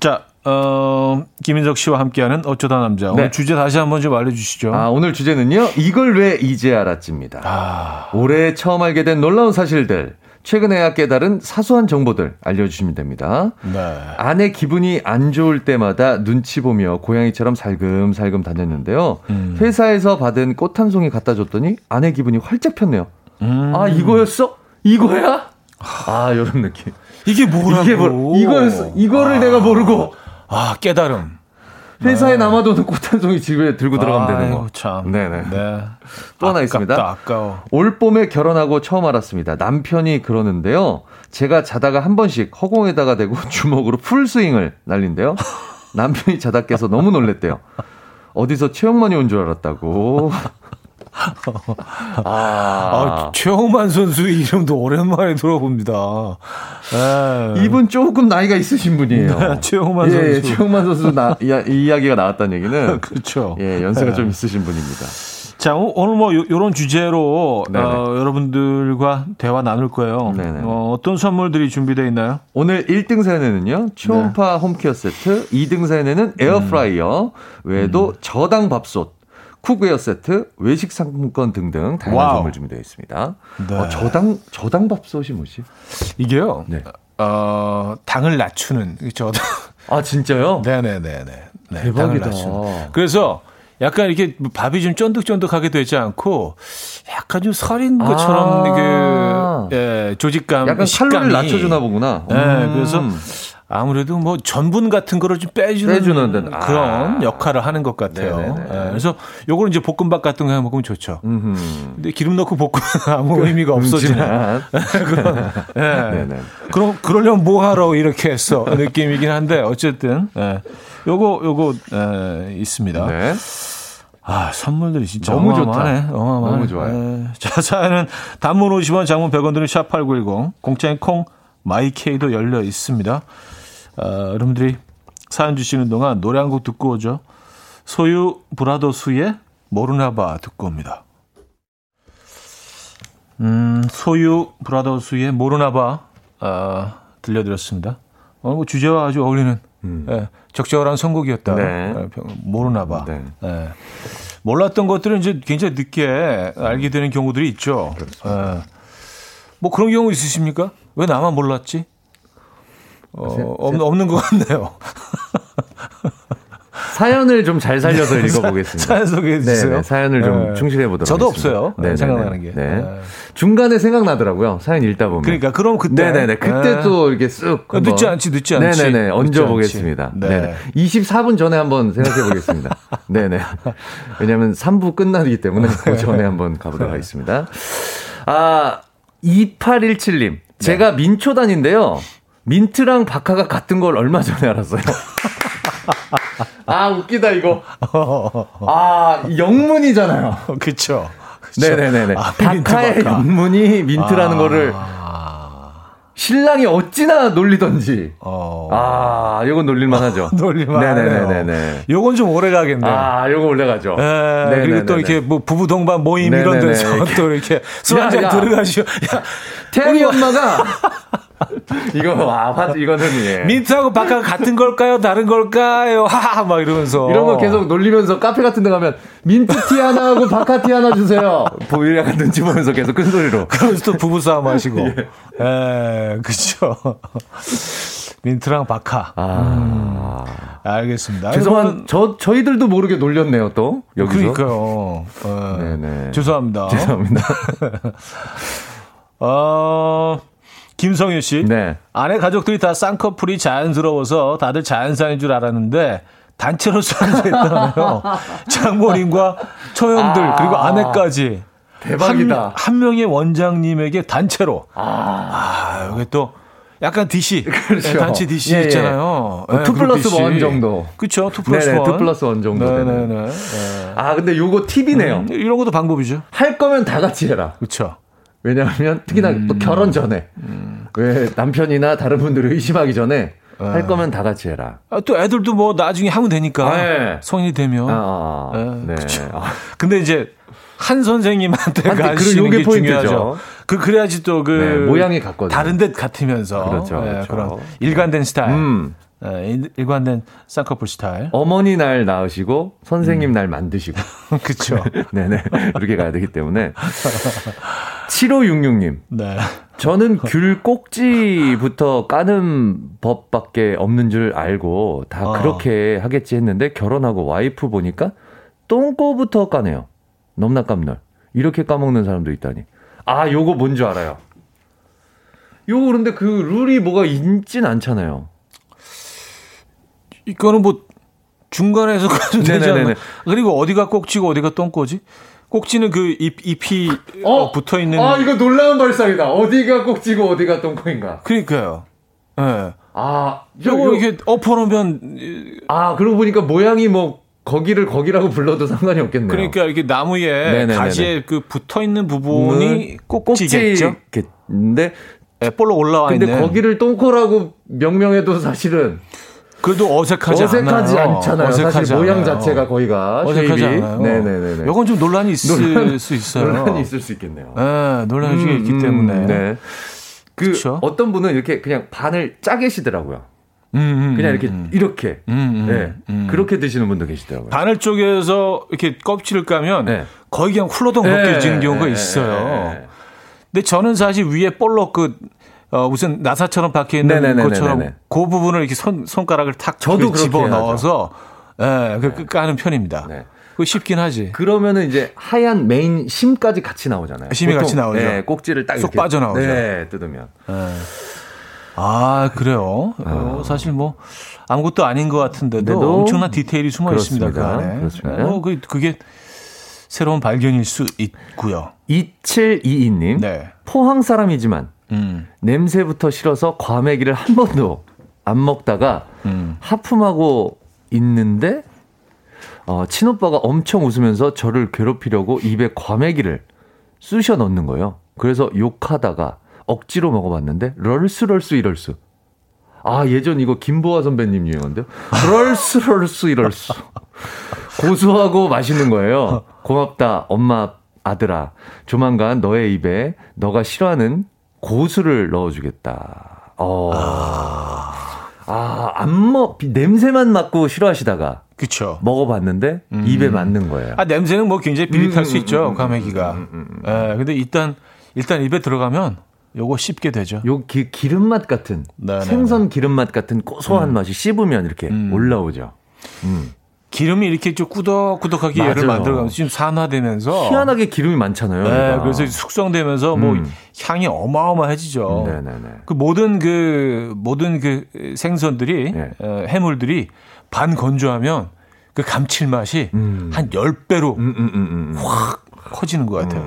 자, 어, 김인석 씨와 함께하는 어쩌다 남자. 오늘 네. 주제 다시 한번 좀 알려주시죠. 아, 오늘 주제는요. 이걸 왜 이제 알았지입니다. 아. 올해 처음 알게 된 놀라운 사실들. 최근에야 깨달은 사소한 정보들 알려주시면 됩니다. 네. 아내 기분이 안 좋을 때마다 눈치 보며 고양이처럼 살금살금 다녔는데요. 음. 회사에서 받은 꽃 한 송이 갖다 줬더니 아내 기분이 활짝 폈네요. 음. 아, 이거였어? 이거야? 아, 요런 느낌. 이게 뭐라고? 이게 뭐, 이걸 이거를 아, 내가 모르고 아 깨달음. 회사에 네. 남아도는 꽃한 송이 집에 들고 들어가면 되는 거. 참. 네네. 네. 또 하나 있습니다. 아까워. 올 봄에 결혼하고 처음 알았습니다. 남편이 그러는데요. 제가 자다가 한 번씩 허공에다가 대고 주먹으로 풀스윙을 날린대요. 남편이 자다 깨서 너무 놀랬대요. 어디서 체험만이 온 줄 알았다고. 아, 아, 최홍만 선수 이름도 오랜만에 들어봅니다. 네. 이분 조금 나이가 있으신 분이에요. 네, 최홍만 예, 선수. 최홍만 선수 나, 이, 이 이야기가 나왔다는 얘기는 그렇죠. 예, 연세가 네. 좀 있으신 분입니다. 자, 오늘 뭐 요, 런 주제로 어, 여러분들과 대화 나눌 거예요. 어, 어떤 선물들이 준비되어 있나요? 오늘 1등 사연에는요. 초음파 네. 홈케어 세트, 2등 사연에는 에어프라이어, 음. 외에도 음. 저당 밥솥, cookware 세트, 외식 상품권 등등 다양한 wow. 선물 준비되어 있습니다. 네. 어, 저당 저당 밥솥이 뭐지? 이게요. 네. 어, 당을 낮추는 저당. 아 진짜요? 네네네네. 네, 대박이다. 그래서 약간 이렇게 밥이 좀 쫀득쫀득하게 되지 않고 약간 좀 설인 것처럼 아~ 그 예, 조직감, 약간 식감이. 칼로리를 낮춰주나 보구나. 네, 음. 그래서 아무래도 뭐 전분 같은 거를 좀 빼주는, 빼주는 그런 아. 역할을 하는 것 같아요. 네, 그래서 요거는 이제 볶음밥 같은 거 해 먹으면 좋죠. 음흠. 근데 기름 넣고 볶으면 아무 그, 의미가 없어지는 그런. 네. 그럼 그러려면 뭐 하러 이렇게 했어 느낌이긴 한데 어쨌든 네. 요거 요거 에, 있습니다. 네. 아, 선물들이 진짜 너무 어마어마하네. 좋다. 어마어마하네. 너무 좋아요. 에, 자, 사연은 단문 50원, 장문 100원 드는 샵8910, 공짜인 콩, 마이케이도 열려 있습니다. 어, 여러분들이 사연 주시는 동안 노래 한 곡 듣고 오죠. 소유 브라더스의 모르나봐 듣고 옵니다. 음, 소유 브라더스의 모르나봐 어, 들려드렸습니다. 어, 뭐 주제와 아주 어울리는 음. 예, 적절한 선곡이었다. 네. 예, 모르나봐. 네. 예. 몰랐던 것들은 이제 굉장히 늦게 알게 되는 경우들이 있죠. 예. 뭐 그런 경우 있으십니까? 왜 나만 몰랐지? 어, 없, 없는 것 같네요. 사연을 좀 잘 살려서 읽어보겠습니다. 사연 소개해 주세요. 네, 네, 사연을 좀 네. 충실해 보도록 저도 하겠습니다. 없어요. 네, 네 생각나는 게. 네. 네. 중간에 생각나더라고요. 사연 읽다 보면. 그러니까 그럼 그때 네네네. 그때 또 이렇게 쓱 어, 늦지 않지 늦지 않지. 네네네. 얹어 보겠습니다. 네. 24분 전에 한번 생각해 보겠습니다. 네네. 왜냐하면 3부 끝나기 때문에 그 전에 한번 가보도록 하겠습니다. 아 2817님. 제가 민초단인데요. 민트랑 박하가 같은 걸 얼마 전에 알았어요. 아, 웃기다, 이거. 아, 영문이잖아요. 그쵸. 네네네네. 아, 박하의 박하. 영문이 민트라는 아. 거를 신랑이 어찌나 놀리던지. 어. 아, 요건 놀릴만 하죠. 놀릴만 네네네네. 요건 좀 오래 가겠네. 아, 요거 오래 가죠. 네. 그리고 또 이렇게 뭐 부부 동반 모임 네네네. 이런 데서 또 이렇게 술 한잔 들어가시고. 야, 태양이 엄마가 이거 와, 이거는 예. 민트하고 바카 같은 걸까요? 다른 걸까요? 하하 막 이러면서 이런 거 계속 놀리면서 카페 같은 데 가면 민트 티 하나 하고 바카 티 하나 주세요. 보이 약간 눈치 보면서 계속 큰 소리로. 그러면서 또 부부 싸움 하시고. 예. 예, 그죠. 민트랑 바카. 아. 음, 알겠습니다. 죄송한, 저, 저희들도 모르게 놀렸네요, 또. 여기서. 그러니까요. 예. 네네. 죄송합니다. 죄송합니다. 어, 김성윤 씨. 네. 아내 가족들이 다 쌍꺼풀이 자연스러워서 다들 자연산인 줄 알았는데 단체로 수행했다네요. 장모님과 처형들 아~ 그리고 아내까지. 대박이다. 한, 한, 명의 원장님에게 단체로. 아, 아 여기 또 약간 DC. 그렇죠. 네, 단체 DC 예, 예. 있잖아요. 예. 2 플러스 1 정도. 그렇죠. 2 플러스 1. 2 플러스 1 정도. 네네네. 네. 아, 근데 요거 팁이네요. 음, 이런 것도 방법이죠. 할 거면 다 같이 해라. 그렇죠. 왜냐하면 특히나 음. 또 결혼 전에 음. 왜 남편이나 다른 분들을 의심하기 전에 네. 할 거면 다 같이 해라. 아, 또 애들도 뭐 나중에 하면 되니까 네. 성인이 되면. 아, 네. 네. 그렇죠. 아. 근데 이제 한 선생님한테 가시는 게 중요하죠. 그 그래야지 또그 네, 모양이 같거든요. 다른 듯 같으면서 그렇죠, 네, 그렇죠. 그런 일관된 스타일. 음. 네, 일관된 쌍꺼풀 스타일. 어머니 날 낳으시고 선생님 음. 날 만드시고. 그렇죠. 네네. 이렇게 가야 되기 때문에. 7566님. 네. 저는 귤 꼭지부터 까는 법밖에 없는 줄 알고 다 어. 그렇게 하겠지 했는데 결혼하고 와이프 보니까 똥꼬부터 까네요. 넘나 깜놀. 이렇게 까먹는 사람도 있다니. 아, 요거 뭔 줄 알아요. 요거 그런데 그 룰이 뭐가 있진 않잖아요. 이거는 뭐 중간에서 가도 되지 않나. 그리고 어디가 꼭지고 어디가 똥꼬지? 꼭지는 그 잎, 잎이 어? 붙어 있는. 아, 이거 놀라운 발상이다. 어디가 꼭지고 어디가 똥꼬인가. 그러니까요. 예. 네. 아, 저거 이렇게 엎어놓으면. 아, 그러고 보니까 모양이 뭐 거기를 거기라고 불러도 상관이 없겠네요. 그러니까 이렇게 나무에 네네네네. 가지에 그 붙어 있는 부분이 꼭지겠죠. 근데 네, 볼로 올라와 근데 있는. 거기를 똥코라고 명명해도 사실은 그래도 어색하지, 어색하지 않아요. 않잖아요. 어색하지 사실 모양 자체가 거기가 어색하지 쉐입이. 않아요. 네네네. 이건 좀 논란이 있을 논란, 수 있어요. 논란이 있을 수 있겠네요. 네, 논란이 음, 있기 음, 때문에. 네. 그 그쵸? 어떤 분은 이렇게 그냥 반을 짜게시더라고요. 음, 음, 그냥 이렇게 음, 이렇게 네, 그렇게 드시는 분도 계시더라고요. 바늘 쪽에서 이렇게 껍질을 까면 네. 거의 그냥 훌러덩 벗겨지는 네, 경우가 있어요. 근데 저는 사실 위에 볼록 그 어, 무슨 나사처럼 박혀 있는 네네네네네. 것처럼 그 부분을 이렇게 손, 손가락을 탁 저도 집어 넣어서 예, 그, 네. 까는 편입니다. 네. 그 쉽긴 하지. 그러면은 이제 하얀 메인 심까지 같이 나오잖아요. 심이 같이 나오죠. 네, 꼭지를 딱 쏙 빠져나오죠. 네, 뜯으면. 네. 아, 그래요. 어, 어, 사실 뭐 아무것도 아닌 것 같은데도 엄청난 디테일이 숨어 그렇습니다. 있습니다. 그 안에. 그렇습니다. 어, 그, 그게 새로운 발견일 수 있고요. 2722님. 네. 포항 사람이지만 음. 냄새부터 싫어서 과메기를 한 번도 안 먹다가 음. 하품하고 있는데 어, 친오빠가 엄청 웃으면서 저를 괴롭히려고 입에 과메기를 쑤셔 넣는 거예요. 그래서 욕하다가 억지로 먹어봤는데 럴스 럴스 이럴 수. 아 예전 이거 김보아 선배님 유행인데요. 럴스 럴스 이럴 수. 고소하고 맛있는 거예요. 고맙다 엄마 아들아. 조만간 너의 입에 너가 싫어하는 고수를 넣어주겠다. 어. 아. 아, 안 먹, 냄새만 맡고 싫어하시다가. 그쵸. 먹어봤는데 음. 입에 맞는 거예요. 아, 냄새는 뭐 굉장히 비릿할 음, 수 음, 있죠. 음, 과메기가. 음, 음, 음, 예, 근데 일단, 일단 입에 들어가면 요거 씹게 되죠. 요 기, 기름맛 같은, 네네. 네, 생선 네. 기름맛 같은 고소한 맛이 씹으면 이렇게 올라오죠. 음. 기름이 이렇게 좀 꾸덕꾸덕하게 맞아요. 얘를 만들어가면서 지금 산화되면서 희한하게 기름이 많잖아요. 네, 그래서 숙성되면서 뭐 음. 뭐 향이 어마어마해지죠. 네네네. 그 모든 그 모든 그 생선들이 네. 어, 해물들이 반 건조하면 그 감칠맛이 음. 한 10배로 음, 음, 음, 확 커지는 것 같아요.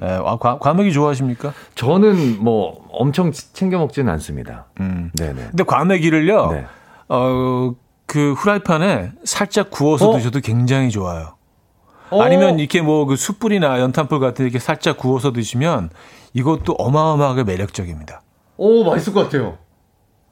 네, 아, 과, 과메기 좋아하십니까? 저는 뭐 엄청 챙겨 먹지는 않습니다. 음. 네네. 근데 과메기를요. 네. 어, 그 후라이팬에 살짝 구워서 어? 드셔도 굉장히 좋아요. 어? 아니면 이렇게 뭐 그 숯불이나 연탄불 같은 이렇게 살짝 구워서 드시면 이것도 어마어마하게 매력적입니다. 오, 맛있을 것 같아요.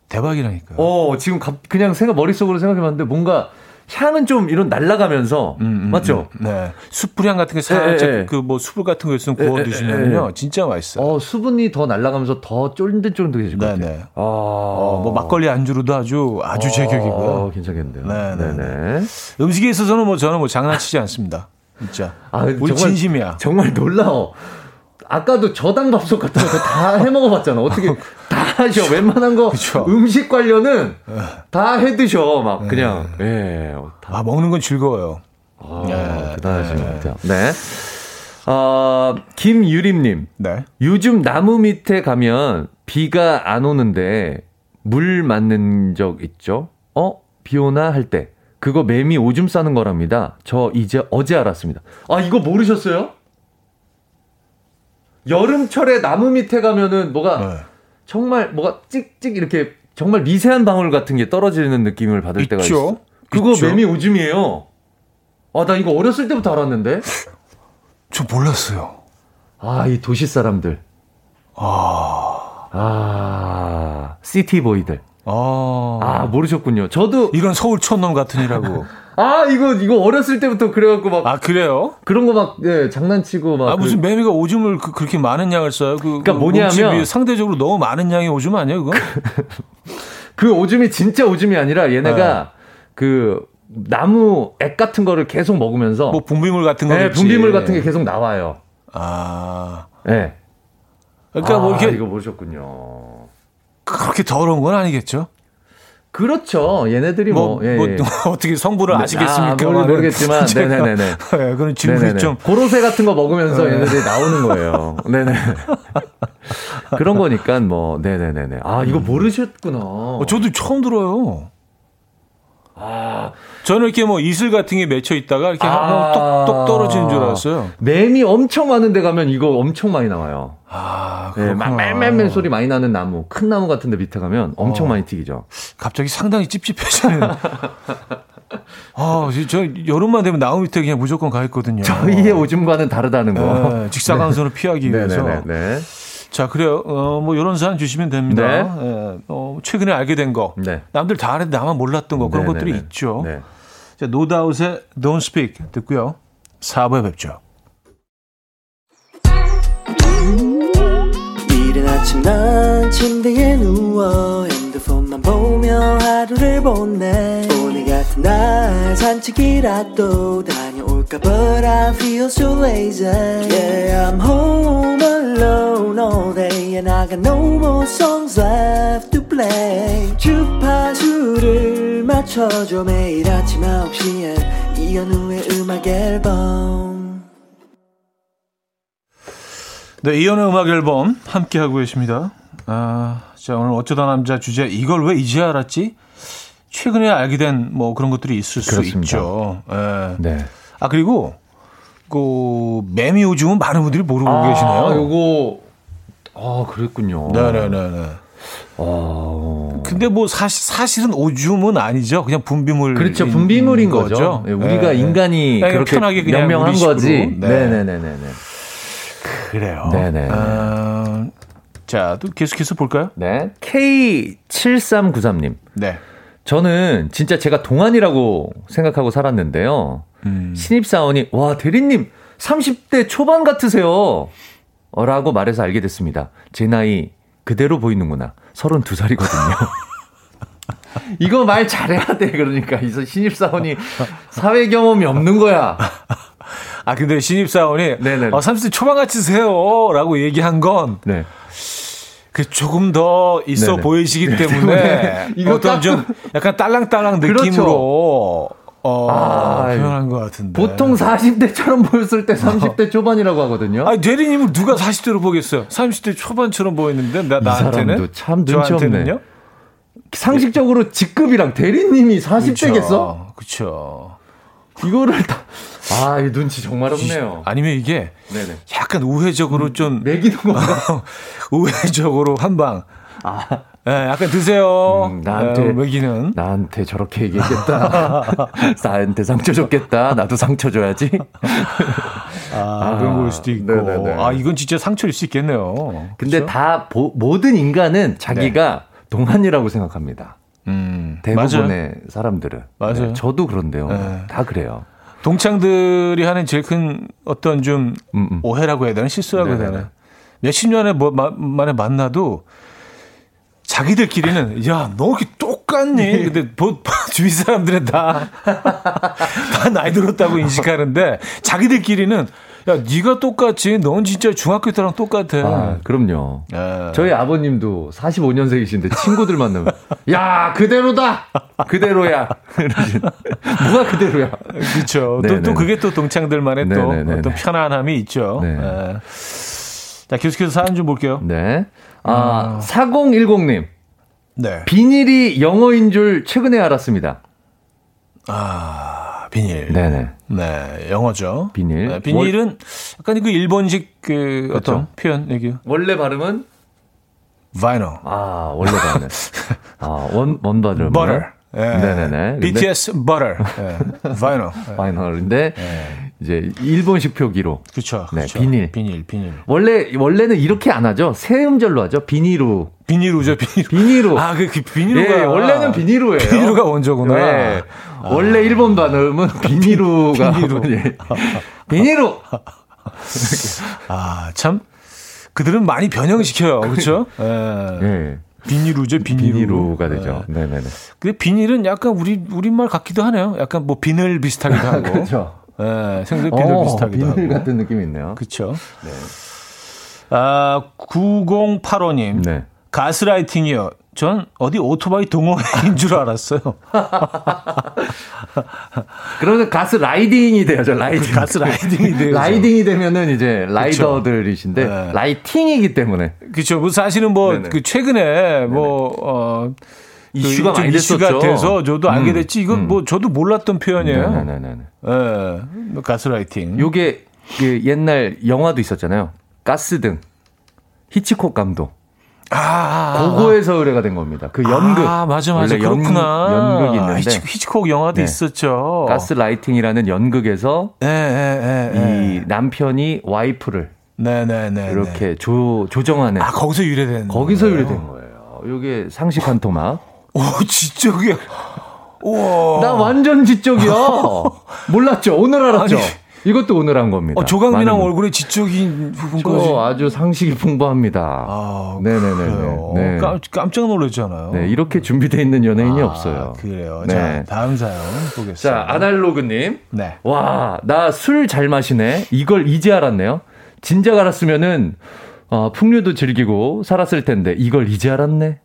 대박이라니까요. 어, 지금 그냥 생각 머릿속으로 생각해봤는데 뭔가 향은 좀 이런 날라가면서 음, 음, 맞죠? 음, 네. 숯불향 같은 게 살짝 예, 예. 그뭐 숯불 같은 거 있으면 구워 드시면요 진짜 맛있어요. 어, 수분이 더 날라가면서 더 쫀득쫀득해질 것 같아요. 네. 아, 어, 뭐 막걸리 안주로도 아주 아주 어, 제격이고요. 어, 괜찮겠네요. 네, 네, 네. 음식에 있어서는 뭐 저는 뭐 장난치지 않습니다. 진짜. 아, 우리 정말, 진심이야. 정말 놀라워. 아까도 저당 밥솥 같은 거 다 해 먹어봤잖아. 어떻게 다 하셔. 웬만한 거 그쵸. 음식 관련은 다 해 드셔. 막 네. 그냥. 예. 아 먹는 건 즐거워요. 아, 네. 네. 것 같아요. 네. 어, 김유림님. 네. 요즘 나무 밑에 가면 비가 안 오는데 물 맞는 적 있죠? 어? 비 오나 할 때. 그거 매미 오줌 싸는 거랍니다. 저 이제 어제 알았습니다. 아, 이거 모르셨어요? 여름철에 나무 밑에 가면은 뭐가 네. 정말 뭐가 찍찍 이렇게 정말 미세한 방울 같은 게 떨어지는 느낌을 받을 있죠? 때가 있어. 그거 있죠? 매미 오줌이에요. 아, 나 이거 어렸을 때부터 알았는데. 저 몰랐어요. 아, 이 도시 사람들. 아. 아, 시티보이들. 아. 아, 모르셨군요. 저도. 이런 서울 촌놈 같으니라고. 아, 이거, 이거 어렸을 때부터 그래갖고 막. 아, 그래요? 그런 거 막, 예, 장난치고 막. 아, 무슨 그... 매미가 오줌을 그, 렇게 많은 양을 써요? 그, 그니까 그 뭐냐면. 상대적으로 너무 많은 양의 오줌 아니에요, 그거? 그 오줌이 진짜 오줌이 아니라 얘네가 네. 그, 나무 액 같은 거를 계속 먹으면서. 뭐 분비물 같은 거. 네, 분비물 같은 게 계속 나와요. 아. 예. 네. 그러니까 뭐 아, 뭐 이렇게. 이거 모르셨군요. 그렇게 더러운 건 아니겠죠? 그렇죠. 얘네들이 뭐, 뭐, 예, 뭐 예. 어떻게 성부를 네, 아시겠습니까? 아, 모르겠지만, 네네네네. 네, 그런 질문이 좀. 고로쇠 같은 거 먹으면서 네. 얘네들이 나오는 거예요. 네네. 그런 거니까 뭐, 네네네네. 아, 이거 음. 모르셨구나. 어, 저도 처음 들어요. 아, 저는 이렇게 뭐 이슬 같은 게 맺혀 있다가 이렇게 아, 똑똑 떨어지는 줄 알았어요. 뱀이 엄청 많은 데 가면 이거 엄청 많이 나와요. 아, 네, 멜멜멜 소리 많이 나는 나무, 큰 나무 같은 데 밑에 가면 엄청 어, 많이 튀기죠. 갑자기 상당히 찝찝해지는. 아, 저 여름만 되면 나무 밑에 그냥 무조건 가 있거든요. 저희의 오줌과는 다르다는 거. 네, 직사광선을 네. 피하기 위해서. 네 네 네. 네. 자, 그래요. 어, 뭐, 이런 사연 주시면 됩니다. 네. 예, 어, 최근에 알게 된 거. 네. 남들 다 아는데 나만 몰랐던 거. 그런 네, 네 것들이 네. 있죠. 네. 자, 노다웃의 Don't Speak 듣고요. 4부에 뵙죠. 이른 아침 난 침대에 누워 핸드폰만 보며 하루 하루를 보내 오늘 같은 날 산책이라도 다 녀올까 But I feel so lazy Yeah I'm home alone all day And I got no more songs left to play 주파수를 맞춰줘 매일 아침 9시에 이현우의 음악 앨범 네, 이현의 음악 앨범 함께 하고 계십니다. 아, 자, 오늘 어쩌다 남자 주제 이걸 왜 이제 알았지? 최근에 알게 된 뭐 그런 것들이 있을 그렇습니다. 수 있죠. 예. 네. 아, 그리고 그 매미 오줌은 많은 분들이 모르고 아, 계시네요. 요거 아, 그랬군요. 네, 네, 네, 네. 아... 근데 뭐 사실 사실은 오줌은 아니죠. 그냥 분비물. 그렇죠. 분비물인 거죠. 거죠. 네, 우리가 네. 인간이 그렇게 편하게 명명한 거지. 네, 네, 네, 네. 네. 그래요. 네네. 어, 자, 또 계속해서 볼까요? 네. K7393님. 네. 저는 진짜 제가 동안이라고 생각하고 살았는데요. 음. 신입사원이, 와, 대리님, 30대 초반 같으세요. 라고 말해서 알게 됐습니다. 제 나이 그대로 보이는구나. 32살이거든요. 이거 말 잘해야 돼. 그러니까. 이 신입사원이 사회 경험이 없는 거야. 아, 근데 신입사원이 네네. 어, 30대 초반 같으세요. 라고 얘기한 건. 네. 그 조금 더 있어 네네. 보이시기 네, 때문에 어떤 좀 약간 딸랑딸랑 그렇죠. 느낌으로 그렇죠. 어, 아, 표현한 것 같은데. 보통 40대처럼 보였을 때 30대 초반이라고 하거든요. 아, 대리님을 누가 40대로 보겠어요? 30대 초반처럼 보이는데 나, 나한테는 참 눈치 없네. 상식적으로 직급이랑 대리님이 40대겠어? 그렇죠. 이거를 다 아, 이 눈치 정말 없네요. 아니면 이게 네네. 약간 우회적으로 음, 좀 매기는 건가? 우회적으로 한 방. 아. 네, 약간 드세요. 음, 나한테 네, 먹이는 나한테 저렇게 얘기했겠다. 나한테 상처 줬겠다. 나도 상처 줘야지. 아, 아, 그런 걸 수도 있고. 네네네. 아, 이건 진짜 상처일 수 있겠네요. 근데 그렇죠? 다 보, 모든 인간은 자기가 네. 동안이라고 생각합니다. 음, 대부분의 맞아요. 사람들은. 맞아요. 네, 저도 그런데요. 네. 다 그래요. 동창들이 하는 제일 큰 어떤 좀 음, 음. 오해라고 해야 되나 실수라고 해야 되나 몇십 년에 뭐 마, 만에 만나도 자기들끼리는 야 너 이렇게 똑같니? 네. 근데 보, 주위 사람들은 다 다 나이 들었다고 인식하는데 자기들끼리는 야, 네가 똑같지. 넌 진짜 중학교 때랑 똑같아. 아, 그럼요. 네. 저희 아버님도 45년생이신데 친구들 만나면 야, 그대로다. 그대로야. 뭐가 그대로야. 그렇죠. 또, 또 그게 또 동창들만의 또 어떤 편안함이 있죠. 네. 네. 자, 계속해서 사연 좀 볼게요. 네. 아, 아. 4010님. 네. 비닐이 영어인 줄 최근에 알았습니다. 아. 비닐. 네네. 네, 영어죠. 비닐. 네, 비닐은 월... 약간 그 일본식 그 그렇죠. 어떤 표현 얘기. 원래 발음은 vinyl. 아, 원래 발음. 아, 원 원바들. butter. 네. 네네네. BTS butter. 네. vinyl. vinyl인데 네. 이제 일본식 표기로. 그렇죠. 네. 비닐. 비닐, 비닐. 원래 원래는 이렇게 안 하죠. 세 음절로 하죠. 비닐로. 비닐로죠, 비닐. 비닐로. 아, 그, 그 비닐로가 네, 원래는 비닐로예요. 비닐로가 원조구나. 네. 아. 원래 일본 발음은 비닐로가 비닐로. 예. 비닐로. 아, 참 그들은 많이 변형시켜요. 그렇죠? 예. 네. 비닐루죠, 비닐루. 비닐루가 되죠. 네, 네, 네. 근데 비닐은 약간 우리 우리말 같기도 하네요. 약간 뭐 비늘 비슷하기도 하고. 그렇죠. 예, 생들 비늘 어, 비슷하기도 비늘 하고. 비늘 같은 느낌이 있네요. 그렇죠. 네. 아, 9085님. 네. 가스라이팅이요. 전 어디 오토바이 동호회인 줄 알았어요. 그러면 가스 riding이 돼야죠, riding. 가스 riding이 돼요. riding이 되면은 이제 라이더들이신데, 네. lighting이기 때문에. 그렇죠. 뭐 사실은 뭐, 그 최근에 뭐, 어, 그 이슈가 그 많이 이슈가 돼서 저도 알게 음. 됐지. 이건 음. 뭐 저도 몰랐던 표현이에요. 네네네. 네, 뭐 가스라이팅. 요게 그 옛날 영화도 있었잖아요. 가스등. 히치콕 감독. 아, 그거에서 유래가 된 겁니다. 그 연극. 아, 맞아, 맞아. 그렇구나. 연, 극이 있는데. 히치, 히치콕 영화도 네. 있었죠. 가스라이팅이라는 연극에서 네, 네, 네, 이 남편이 와이프를 네네네. 네, 이렇게 조, 조정하는. 아, 거기서 유래된. 거기서 유래된 거예요. 이게 상식한 토막. 오, 지적이야. 우와. 나 완전 지적이야. 몰랐죠? 오늘 알았죠? 아니, 이것도 오늘 한 겁니다. 어, 조강민랑 얼굴에 지적인 부분까지. 아주 상식이 풍부합니다. 아, 네네네. 네. 깜, 짝 놀랐잖아요. 네, 이렇게 준비되어 있는 연예인이 아, 없어요. 그래요. 네. 자, 다음 사연 보겠습니다. 자, 아날로그님. 네. 와, 나 술 잘 마시네. 이걸 이제 알았네요. 진작 알았으면은, 어, 풍류도 즐기고 살았을 텐데, 이걸 이제 알았네.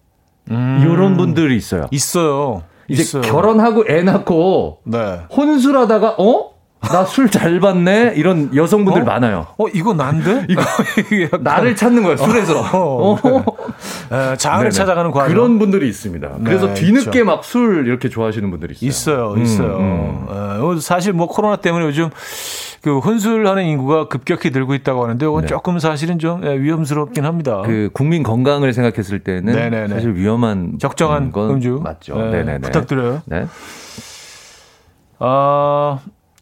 음. 이런 분들이 있어요. 있어요. 이제 있어요. 결혼하고 애 낳고, 네. 혼술하다가, 어? 나 술 잘 받네 이런 여성분들 어? 많아요. 어 이거 난데? 이거 나를 찾는 거야 술에서. 어, 어. 네, 장을 네네. 찾아가는 과정. 그런 분들이 있습니다. 그래서 네, 뒤늦게 막술 이렇게 좋아하시는 분들이 있어요. 있어요, 음, 있어요. 음. 어, 사실 뭐 코로나 때문에 요즘 그 혼술하는 인구가 급격히 늘고 있다고 하는데 이건 네. 조금 사실은 좀 예, 위험스럽긴 합니다. 그 국민 건강을 생각했을 때는 네네네. 사실 위험한 적정한 건 음주 맞죠. 네, 부탁드려요. 네. 아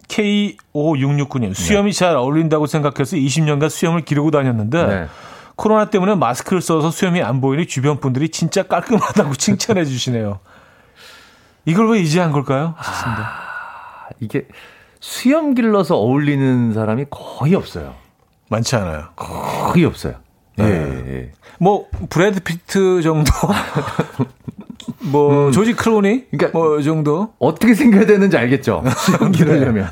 K5669님, 수염이 잘 어울린다고 생각해서 20년간 수염을 기르고 다녔는데, 네. 코로나 때문에 마스크를 써서 수염이 안 보이니 주변 분들이 진짜 깔끔하다고 칭찬해 주시네요. 이걸 왜 이제 한 걸까요? 싶습니다. 아, 이게 수염 길러서 어울리는 사람이 거의 없어요. 많지 않아요. 거의 없어요. 네. 예, 예. 뭐 브래드 피트 정도 뭐 음. 조지 크로니 그러니까 뭐 정도 어떻게 생겨야 되는지 알겠죠 수염 기르려면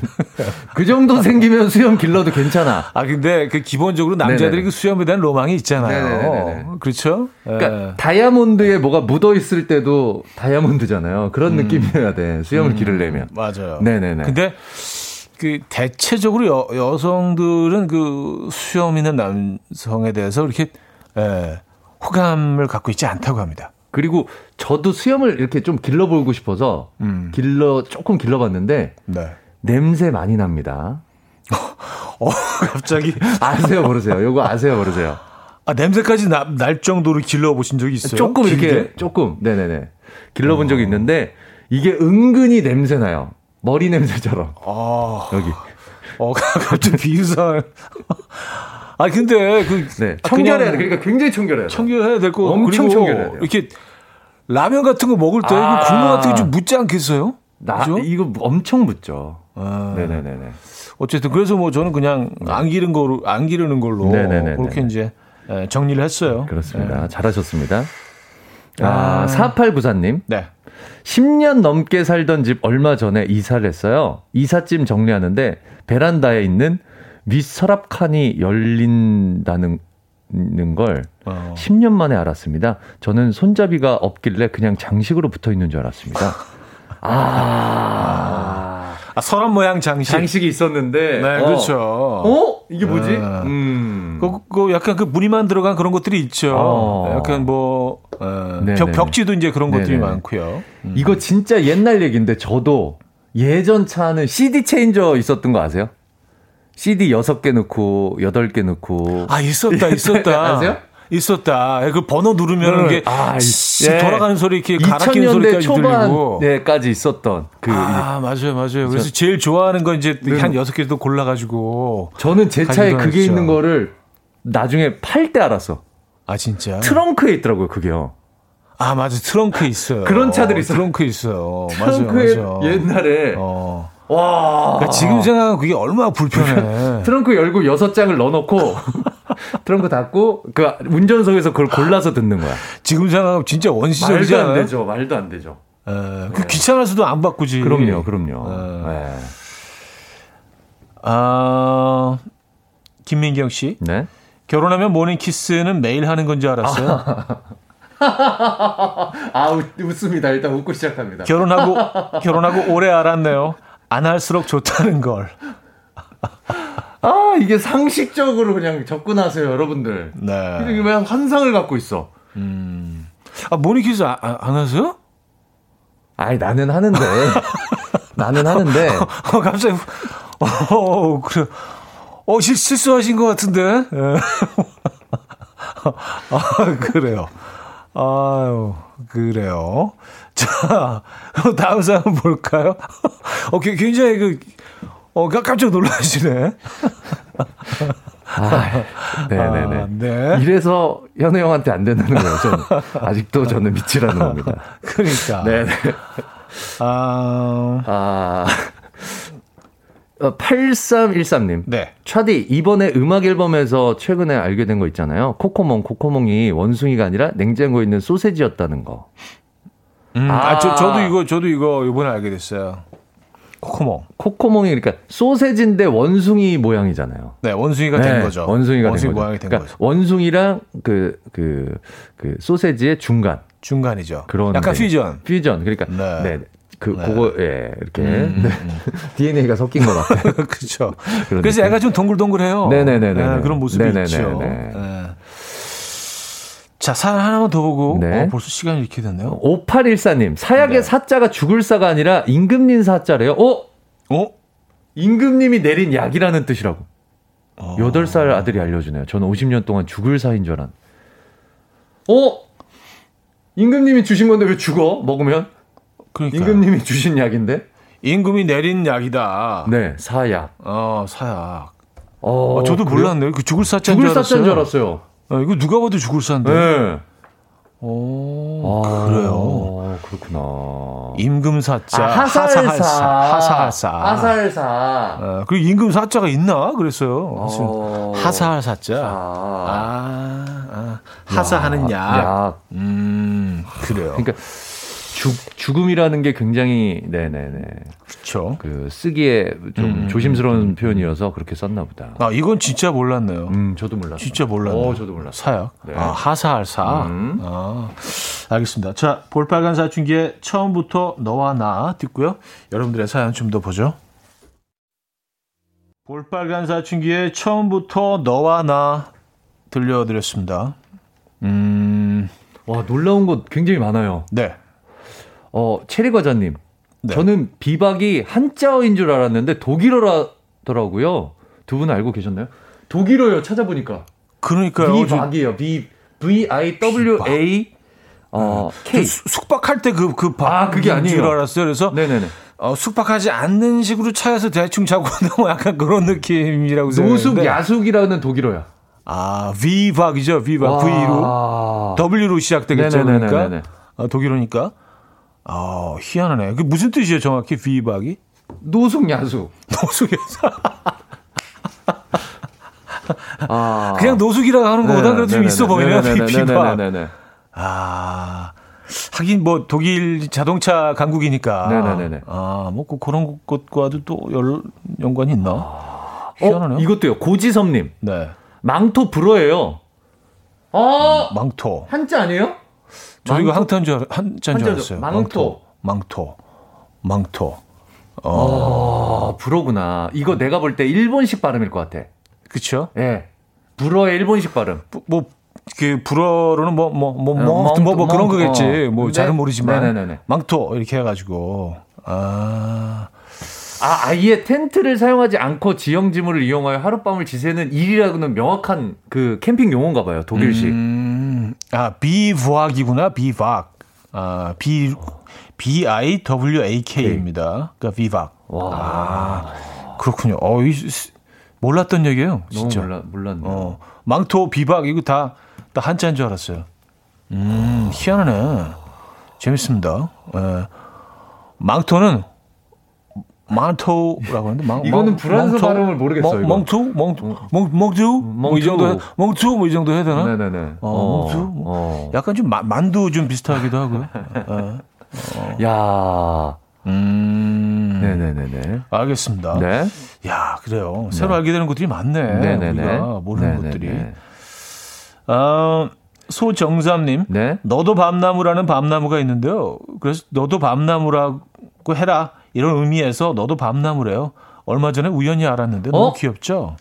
그 정도 생기면 수염 길러도 괜찮아 아 근데 그 기본적으로 남자들이 네네. 그 수염에 대한 로망이 있잖아요 네네네네. 그렇죠 그러니까 네. 다이아몬드에 뭐가 묻어 있을 때도 다이아몬드잖아요 그런 음. 느낌이어야 돼 수염을 음. 기르려면 맞아요 네네네 근데 그 대체적으로 여, 여성들은 그 수염 있는 남성에 대해서 이렇게 예, 호감을 갖고 있지 않다고 합니다. 그리고 저도 수염을 이렇게 좀 길러보고 싶어서 음. 길러 조금 길러봤는데 네. 냄새 많이 납니다. 어, 갑자기 아세요 모르세요? 요거 아세요 모르세요? 아 냄새까지 나, 날 정도로 길러보신 적이 있어요? 조금 길게? 이렇게 조금 네네네 길러본 어. 적이 있는데 이게 은근히 냄새 나요. 머리 냄새처럼. 아. 여기. 어, 갑자기 비유상. 아 근데 그 네, 청결해야 돼. 그러니까 굉장히 청결해야 돼. 청결해야 될 거. 엄청 청결해야 돼. 이렇게 라면 같은 거 먹을 때 아~ 국물 같은 게 좀 묻지 않겠어요? 나 그죠? 이거 엄청 묻죠. 아~ 네네네. 어쨌든 그래서 뭐 저는 그냥 네. 안 기른 거로 안 기르는 걸로 네네네네. 그렇게 이제 예, 정리를 했어요. 그렇습니다. 네. 잘하셨습니다. 아, 4894님. 네. 10년 넘게 살던 집 얼마 전에 이사를 했어요. 이삿짐 정리하는데 베란다에 있는 윗서랍 칸이 열린다는 걸 어. 10년 만에 알았습니다. 저는 손잡이가 없길래 그냥 장식으로 붙어 있는 줄 알았습니다. 아. 아, 서랍 모양 장식. 장식이 있었는데. 네, 어. 그렇죠. 어? 이게 뭐지? 네. 음. 그, 그, 약간 그 무늬만 들어간 그런 것들이 있죠. 어. 약간 뭐, 어, 벽, 벽지도 이제 그런 것들이 네네. 많고요. 음. 이거 진짜 옛날 얘기인데 저도 예전 차는 CD 체인저 있었던 거 아세요? CD 6개 넣고 8개 넣고 아 있었다 있었다 아세요? 있었다. 그 번호 누르면 이게 아, 예. 돌아가는 소리 이렇게 갈아 끼는 소리까지 들리고. 네까지 있었던 그 아, 맞아요. 맞아요. 그래서 제일 좋아하는 건 이제 네. 한 여섯 개도 골라 가지고 저는 제 차에 그게 있는 거를 나중에 팔 때 알았어. 아, 진짜. 트렁크에 있더라고요, 그게요. 아, 맞아. 트렁크에 있어요. 그런 차들이 있어요. 트렁크에 있어요. 트렁크에 맞아요, 맞아요. 옛날에 어. 와. 그러니까 지금 생각하면 그게 얼마나 불편해. 트렁크 열고 여섯 장을 넣어놓고 트렁크 닫고 그 운전석에서 그걸 골라서 듣는 거야. 지금 생각하면 진짜 원시적이지 말도 안 되죠. 말도 안 되죠. 에, 그 네. 귀찮아서도 안 바꾸지. 그럼요, 그럼요. 네. 아, 김민경 씨. 네. 결혼하면 morning kiss는 매일 하는 건 줄 알았어요. 아, 웃, 웃습니다. 일단 웃고 시작합니다. 결혼하고, 결혼하고 오래 알았네요. 안 할수록 좋다는 걸. 아, 이게 상식적으로 그냥 접근하세요, 여러분들. 네. 이게 왜 환상을 갖고 있어? 음. 아, morning kiss 아, 아, 안 하세요? 아이, 나는 하는데. 나는 하는데. 어, 갑자기, 어, 그래. 어, 실, 실수하신 것 같은데? 예. 아, 그래요. 아유, 그래요. 자, 다음 사연 볼까요? 어, 굉장히 그, 어, 깜짝 놀라시네. 아, 네네네. 아, 네. 이래서 현우 형한테 안 된다는 거예요. 저는. 아직도 저는 미치라는 겁니다. 그러니까. 네네. 아. 아. 어, 8313님. 네. 차디, 이번에 음악 앨범에서 최근에 알게 된 거 있잖아요. 코코몽, 코코몽이 원숭이가 아니라 냉장고에 있는 소세지였다는 거. 음, 아, 아 저, 저도 이거, 저도 이거 이번에 알게 됐어요. 코코몽. 코코몽이 그러니까 소세지인데 원숭이 모양이잖아요. 네, 원숭이가 네, 된 거죠. 원숭이가 원숭이 된 모양이 된 그러니까 거죠. 원숭이랑 그, 그, 그 소세지의 중간. 중간이죠. 그런 약간 퓨전. 퓨전. 그러니까 네. 네. 그 네. 그거 예 이렇게 음, 네. 음. DNA가 섞인 것 같아요. 그렇죠. 그래서 애가 좀 동글동글해요. 네네네 네, 그런 모습이 네네네 있죠. 네. 자, 사연 하나만 더 보고 네. 어, 벌써 시간이 이렇게 됐네요. 5814님, 사약의 네. 사자가 죽을 사가 아니라 임금님 사자래요. 어? 어? 임금님이 내린 약이라는 뜻이라고. 어. 8살 아들이 알려주네요. 저는 50년 동안 죽을 사인 줄 알았는데. 어? 임금님이 주신 건데 왜 죽어? 먹으면? 그러니까 임금님이 주신 약인데? 임금이 내린 약이다. 네, 사약. 어, 사약. 어, 어 저도 그래? 몰랐네요. 그 죽을 사자인 줄 알았어요. 죽을 사자인 줄 알았어요. 어, 이거 누가 봐도 죽을 사인데. 네. 오, 아, 그래요. 그렇구나. 임금사자, 아, 하살사, 하사할사, 하살사. 어, 그 임금사자가 있나 그랬어요. 어... 하사할사자. 아, 아, 하사하는 약. 약. 음, 그래요. 그러니까 죽, 죽음이라는 게 굉장히 네네네. 그렇죠. 그 쓰기에 좀 음, 조심스러운 음, 표현이어서 그렇게 썼나 보다. 아 이건 진짜 몰랐네요. 음 저도 몰랐어요. 진짜 몰랐네요. 어, 저도 몰랐어요. 사약. 네. 아 하사할 사. 음. 아 알겠습니다. 자 볼빨간 사춘기의 처음부터 너와 나 듣고요. 여러분들의 사연 좀 더 보죠. 볼빨간 사춘기의 처음부터 너와 나 들려드렸습니다. 음. 와 놀라운 것 굉장히 많아요. 네. 어, 체리 과자님. 네. 저는 비박이 한자어인 줄 알았는데 독일어라더라고요. 두 분 알고 계셨나요? 독일어요, 찾아보니까. 그러니까요. 비박이에요. B, V-I-W-A, 어, 네. K. 숙박할 때 그, 그 박. 아, 그게 아니에요. 줄 알았어요. 그래서. 네네네. 어, 숙박하지 않는 식으로 차에서 대충 자고 너무 약간 그런 느낌이라고 생각했는데. 노숙, 야숙이라는 독일어야. 아, V박이죠. V박. V로. W로 시작되겠죠. 네네네네네. 그러니까. 어, 독일어니까. 아, 희한하네. 그 무슨 뜻이에요, 정확히 비박이? 노숙야수. 노숙야수. 아. 그냥 노숙이라고 하는 것보다 그래도 좀 있어 보이네요, 비박. 아. 하긴 뭐 독일 자동차 강국이니까. 네네네. 아, 뭐 그, 그런 것과도 또 연, 연관이 있나? 아, 희한하네요. 어, 이것도요. 고지섭님. 네. 망토 불어예요. 아, 망토. 한자 아니에요? 저 이거 한자인 줄, 한자인 줄 알았어요. 망토. 망토. 망토. 어. 어, 불어구나. 이거 내가 볼 때 일본식 발음일 것 같아. 그쵸? 예. 네. 불어의 일본식 발음. 뭐, 그 불어로는 뭐, 뭐, 뭐, 뭐, 뭐, 뭐, 뭐 그런 거겠지. 어. 뭐, 잘은 모르지만. 네네네. 망토. 이렇게 해가지고. 아. 아, 아예 텐트를 사용하지 않고 지형 지물을 이용하여 하룻밤을 지새는 일이라고는 명확한 그 캠핑 용어인가 봐요. 독일식. 음, 아, 비부학이구나. 비박. 아, 비 B I W A K입니다. 그러니까 비박. 와. 아, 그렇군요. 어, 이 몰랐던 얘기예요. 진짜. 몰라, 몰랐네. 어, 망토, 비박 이거 다, 다 한자인 줄 알았어요. 음, 희한하네. 재밌습니다. 예. 망토는 망토라고 하는데 망, 이거는 불안서 발음을 모르겠어요. 멍투, 멍투, 멍, 멍투, 뭐이 정도, 멍투, 뭐 이 정도 해야 되나? 네네네. 어, 어 멍투, 뭐. 어. 약간 좀 마, 만두 좀 비슷하기도 하고요. 어. 어. 야, 음, 네네네네. 알겠습니다. 네. 야, 그래요. 새로 네. 알게 되는 것들이 많네. 네네네. 우리가 모르는 네네네. 것들이. 어, 소정삼님, 네? 너도 밤나무라는 밤나무가 있는데요. 그래서 너도 밤나무라고 해라. 이런 의미에서 너도 밤나무래요. 얼마 전에 우연히 알았는데 너무 어? 귀엽죠?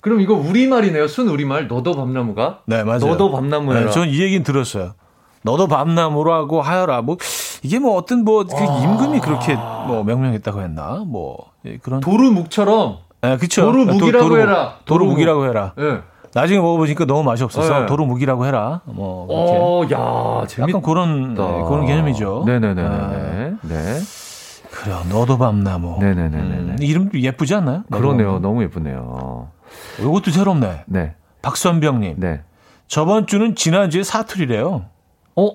그럼 이거 우리말이네요. 순 우리말. 너도 밤나무가? 네, 맞아요. 너도 밤나무야. 네, 전이 얘기는 들었어요. 너도 밤나무라고 하여라. 뭐 이게 뭐 어떤 뭐 그 임금이 그렇게 뭐 명명했다고 했나? 뭐 예, 그런 도루묵처럼. 네, 그렇죠. 도루묵이라고 도루, 해라. 도루묵이라고 해라. 네. 나중에 먹어보니까 너무 맛이 없어서 네. 도루묵이라고 해라. 뭐 이렇게. 어, 야, 재밌다. 약간 그런 네, 그런 개념이죠. 네네네. 네. 네. 그래, 너도 밤나무. 네네네. 음, 이름도 예쁘지 않나요? 그러네요. 너무 예쁘네요. 이것도 새롭네. 네. 박선병님. 네. 저번 주는 지난주에 사투리래요. 어?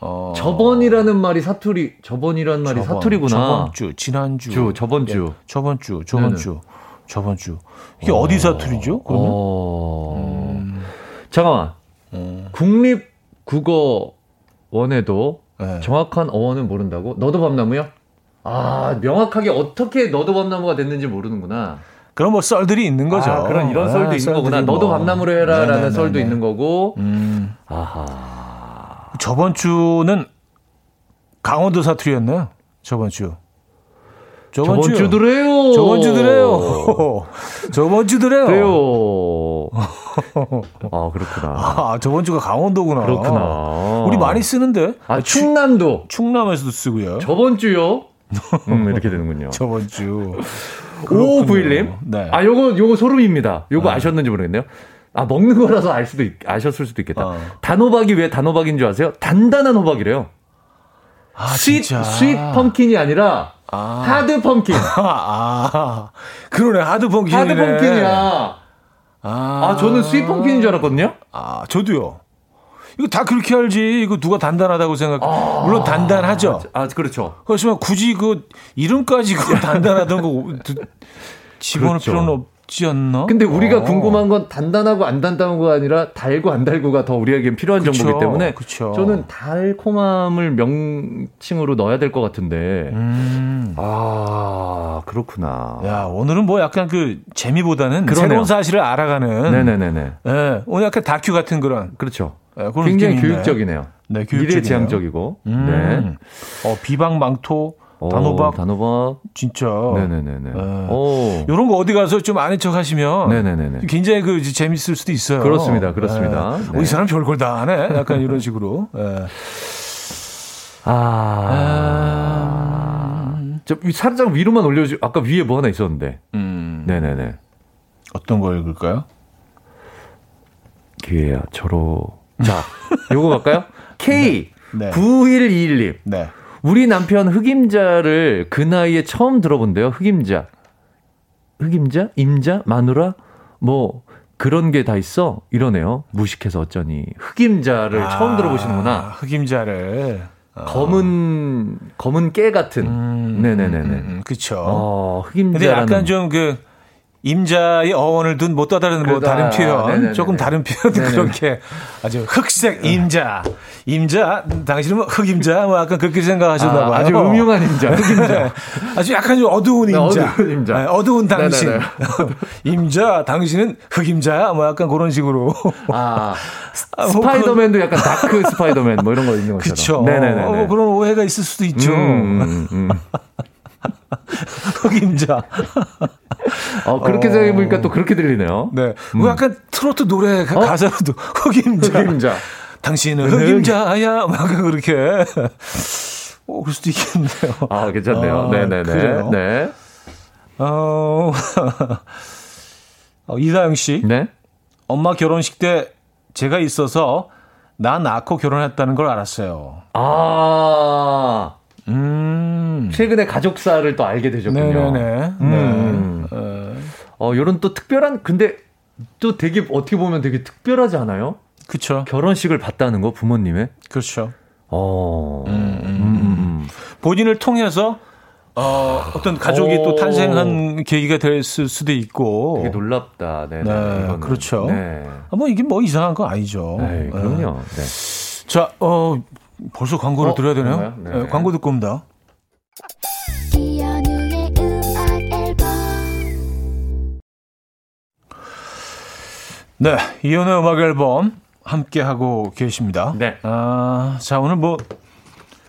어... 저번이라는 말이 사투리, 저번이라는 말이 저번, 사투리구나. 저번 주, 지난주. 주, 저번 주. 예, 저번 주, 저번 네네. 주, 저번 주. 이게 어... 디 사투리죠? 그러면? 어... 음... 잠깐만. 음... 국립국어원에도 네. 정확한 어원은 모른다고? 너도 밤나무요? 아, 명확하게 어떻게 너도 밤나무가 됐는지 모르는구나. 그런 뭐 썰들이 있는 거죠. 아, 그런 이런 썰도 아, 있는 거구나. 뭐. 너도 밤나무로 해라라는 네네네네. 썰도 있는 거고. 음. 아하. 저번 주는 강원도 사투리였나요? 저번 주. 저번, 저번 주. 드래요 저번 주 드래요. 저번 주 드래요. 그래요. 아, 그렇구나. 아, 저번 주가 강원도구나. 그렇구나. 우리 많이 쓰는데. 아, 충남도. 충남에서도 쓰고요. 저번 주요. 음, 이렇게 되는군요. 저번 주. 5591님. 네. 아, 요거, 요거 소름입니다. 요거 아. 아셨는지 모르겠네요. 아, 먹는 거라서 알 수도, 있, 아셨을 수도 있겠다. 어. 단호박이 왜 단호박인 줄 아세요? 단단한 호박이래요. 아, sweet, 진짜. sweet pumpkin이 아니라, 아. hard pumpkin. 아, 그러네. hard pumpkin. hard pumpkin이야. 아. 아, 저는 sweet pumpkin인 줄 알았거든요? 아, 저도요. 이거 다 그렇게 알지. 이거 누가 단단하다고 생각. 아~ 물론 단단하죠. 아, 그렇죠. 그렇지만 굳이 그 이름까지 그 단단하던 거 집어넣을 그렇죠. 필요는 없 지 않나? 근데 우리가 어. 궁금한 건 단단하고 안 단단하고가 아니라 달고 안 달고가 더 우리에겐 필요한 그쵸, 정보기 때문에 그쵸. 저는 달콤함을 명칭으로 넣어야 될 것 같은데. 음. 아, 그렇구나. 야, 오늘은 뭐 약간 그 재미보다는 그러네요. 새로운 사실을 알아가는. 네네네네. 네, 오늘 약간 다큐 같은 그런. 그렇죠. 네, 굉장히 교육적이네요. 네, 미래지향적이고. 음. 네. 어, 비방망토, 단호박. 단호박. 진짜. 네네네네. 네. 이런 거 어디 가서 좀 아는 척 하시면. 네네네. 굉장히 그 재밌을 수도 있어요. 그렇습니다. 그렇습니다. 네. 네. 어, 이 사람 별걸 다 하네. 약간 이런 식으로. 네. 아. 아. 저 살짝 위로만 올려주, 아까 위에 뭐 하나 있었는데. 음. 네네네. 어떤 거 읽을까요? 기회야, 저로. 자, 요거 갈까요? K 네. 9121님. 네. 우리 남편 흑임자를 그 나이에 처음 들어본대요. 흑임자. 흑임자? 임자? 마누라? 뭐 그런 게 다 있어? 이러네요. 무식해서 어쩌니. 흑임자를 아, 처음 들어보시는구나. 흑임자를. 어. 검은 검은 깨 같은. 음, 네네네네. 음, 음, 그렇죠. 어, 흑임자. 근데 약간 좀 그 임자의 어원을 둔뭐또 다른 뭐 다른 표현? 네네네네. 조금 다른 표현 그렇게 아주 흑색 임자. 임자? 당신은 뭐 흑임자? 뭐 약간 그렇게 생각하셨나 아, 봐요. 아주 음흉한 임자. 흑임자. 아주 약간 좀 어두운 임자. 네, 어두운 임자. 네, 어두운 당신. 임자 당신은 흑임자야 뭐 약간 그런 식으로. 아, 아뭐 스파이더맨도 약간 dark 스파이더맨 뭐 이런 거 있는 것처럼. 그렇죠. 네네네. 어, 뭐 그런 오해가 있을 수도 있죠. 음, 음, 음. 흑임자. 어, 그렇게 어... 생각해보니까 또 그렇게 들리네요. 네. 음. 뭐 약간 트로트 노래 어? 가사로도 흑임자. 흑임자. 당신은 흑임자야. 막 그렇게. 어, 그럴 수도 있겠네요. 아, 괜찮네요. 아, 네네네. 그래요? 네. 어, 어, 이다영 씨. 네. 엄마 결혼식 때 제가 있어서 나 낳고 결혼했다는 걸 알았어요. 아. 음. 최근에 가족사를 또 알게 되셨군요. 네네. 음. 네. 어, 요런 또 특별한, 근데 또 되게 어떻게 보면 되게 특별하지 않아요? 그쵸. 결혼식을 봤다는 거, 부모님의? 그렇죠. 어. 음, 음, 음, 음. 본인을 통해서 어, 어떤 가족이 오. 또 탄생한 계기가 됐을 수도 있고. 되게 놀랍다. 네네. 네, 그렇죠. 네. 아, 뭐 이게 뭐 이상한 거 아니죠. 네, 그럼요. 네. 자, 어, 벌써 광고를 어, 들어야 되나요? 네. 네, 광고 듣고 옵니다. 네, 이연의 음악 앨범 함께 하고 계십니다. 네. 아, 자 오늘 뭐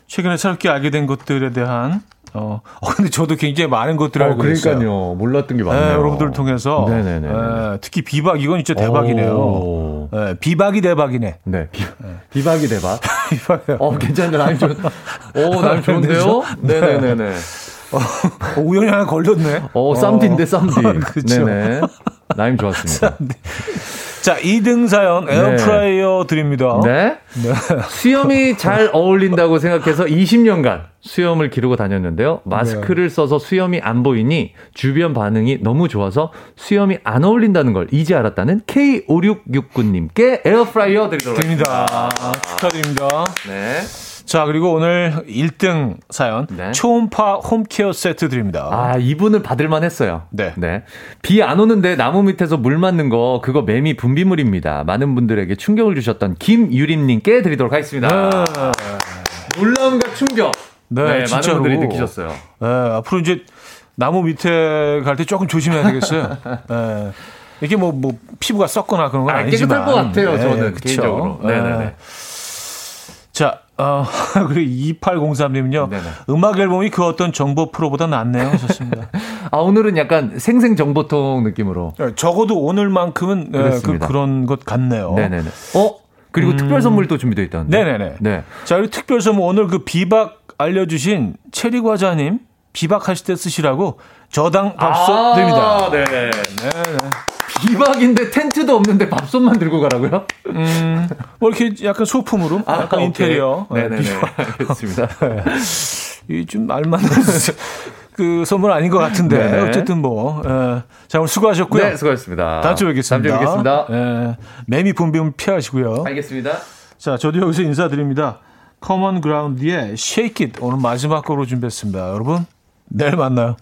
최근에 새롭게 알게 된 것들에 대한 어, 어 근데 저도 굉장히 많은 것들을 어, 알고 그러니까요. 있어요. 몰랐던 게 많네요. 네, 여러분들을 통해서. 네네네. 네, 특히 비박 이건 진짜 대박이네요. 네, 비박이 대박이네. 네, 비, 네. 박이 대박. 비박. 어, 괜찮네. 라임 좋. 오, 라임 좋은데요? 네네네네. 어, 우연히 하나 걸렸네. 어, 쌈디인데 쌈디. 그렇죠. 네네. 라임 좋았습니다. 자, 2등 사연 에어프라이어 네. 드립니다. 네. 네. 수염이 잘 어울린다고 생각해서 20년간 수염을 기르고 다녔는데요. 마스크를 네. 써서 수염이 안 보이니 주변 반응이 너무 좋아서 수염이 안 어울린다는 걸 이제 알았다는 K5669님께 에어프라이어 드리도록 하겠습니다. 축하드립니다. 네. 자, 그리고 오늘 1등 사연. 네. 초음파 홈케어 세트 드립니다. 아, 이분을 받을만 했어요. 네. 네. 비 안 오는데 나무 밑에서 물 맞는 거, 그거 매미 분비물입니다. 많은 분들에게 충격을 주셨던 김유림님께 드리도록 하겠습니다. 네. 놀라움과 충격. 네, 네 많은 분들이 느끼셨어요. 네, 앞으로 이제 나무 밑에 갈 때 조금 조심해야 되겠어요. 네. 이게 뭐, 뭐, 피부가 썩거나 그런 건 아, 니지만 깨끗할 것 같아요, 네, 저는. 그쵸? 개인적으로. 네네네. 네. 자, 어, 그리고 2803님은요. 네네. 음악 앨범이 그 어떤 정보 프로보다 낫네요. 하셨습니다. 아, 오늘은 약간 생생 정보통 느낌으로. 네, 적어도 오늘만큼은 네, 그, 그런 것 같네요. 네네네. 어? 그리고 음... 특별 선물도 준비되어 있다는데. 네네네. 네. 자, 그리고 특별 선물 오늘 그 비박 알려주신 체리 과자님 비박하실 때 쓰시라고 저당 밥솥 아~ 드립니다. 네. 네. 네. 비박인데 텐트도 없는데 밥솥만 들고 가라고요? 음, 뭐 이렇게 약간 소품으로, 아, 약간 오케이. 인테리어. 네네네. 알겠습니다. 이좀 알만한 그 선물 아닌 것 같은데 네. 어쨌든 뭐. 예. 자 오늘 수고하셨고요. 네, 수고하셨습니다. 다음 주에 뵙겠습니다. 다음 주에 뵙겠습니다. 예. 매미 분비물 피하시고요. 알겠습니다. 자 저도 여기서 인사드립니다. 커먼 그라운드의 Shake It 오늘 마지막 곡으로 준비했습니다. 여러분 내일 만나요.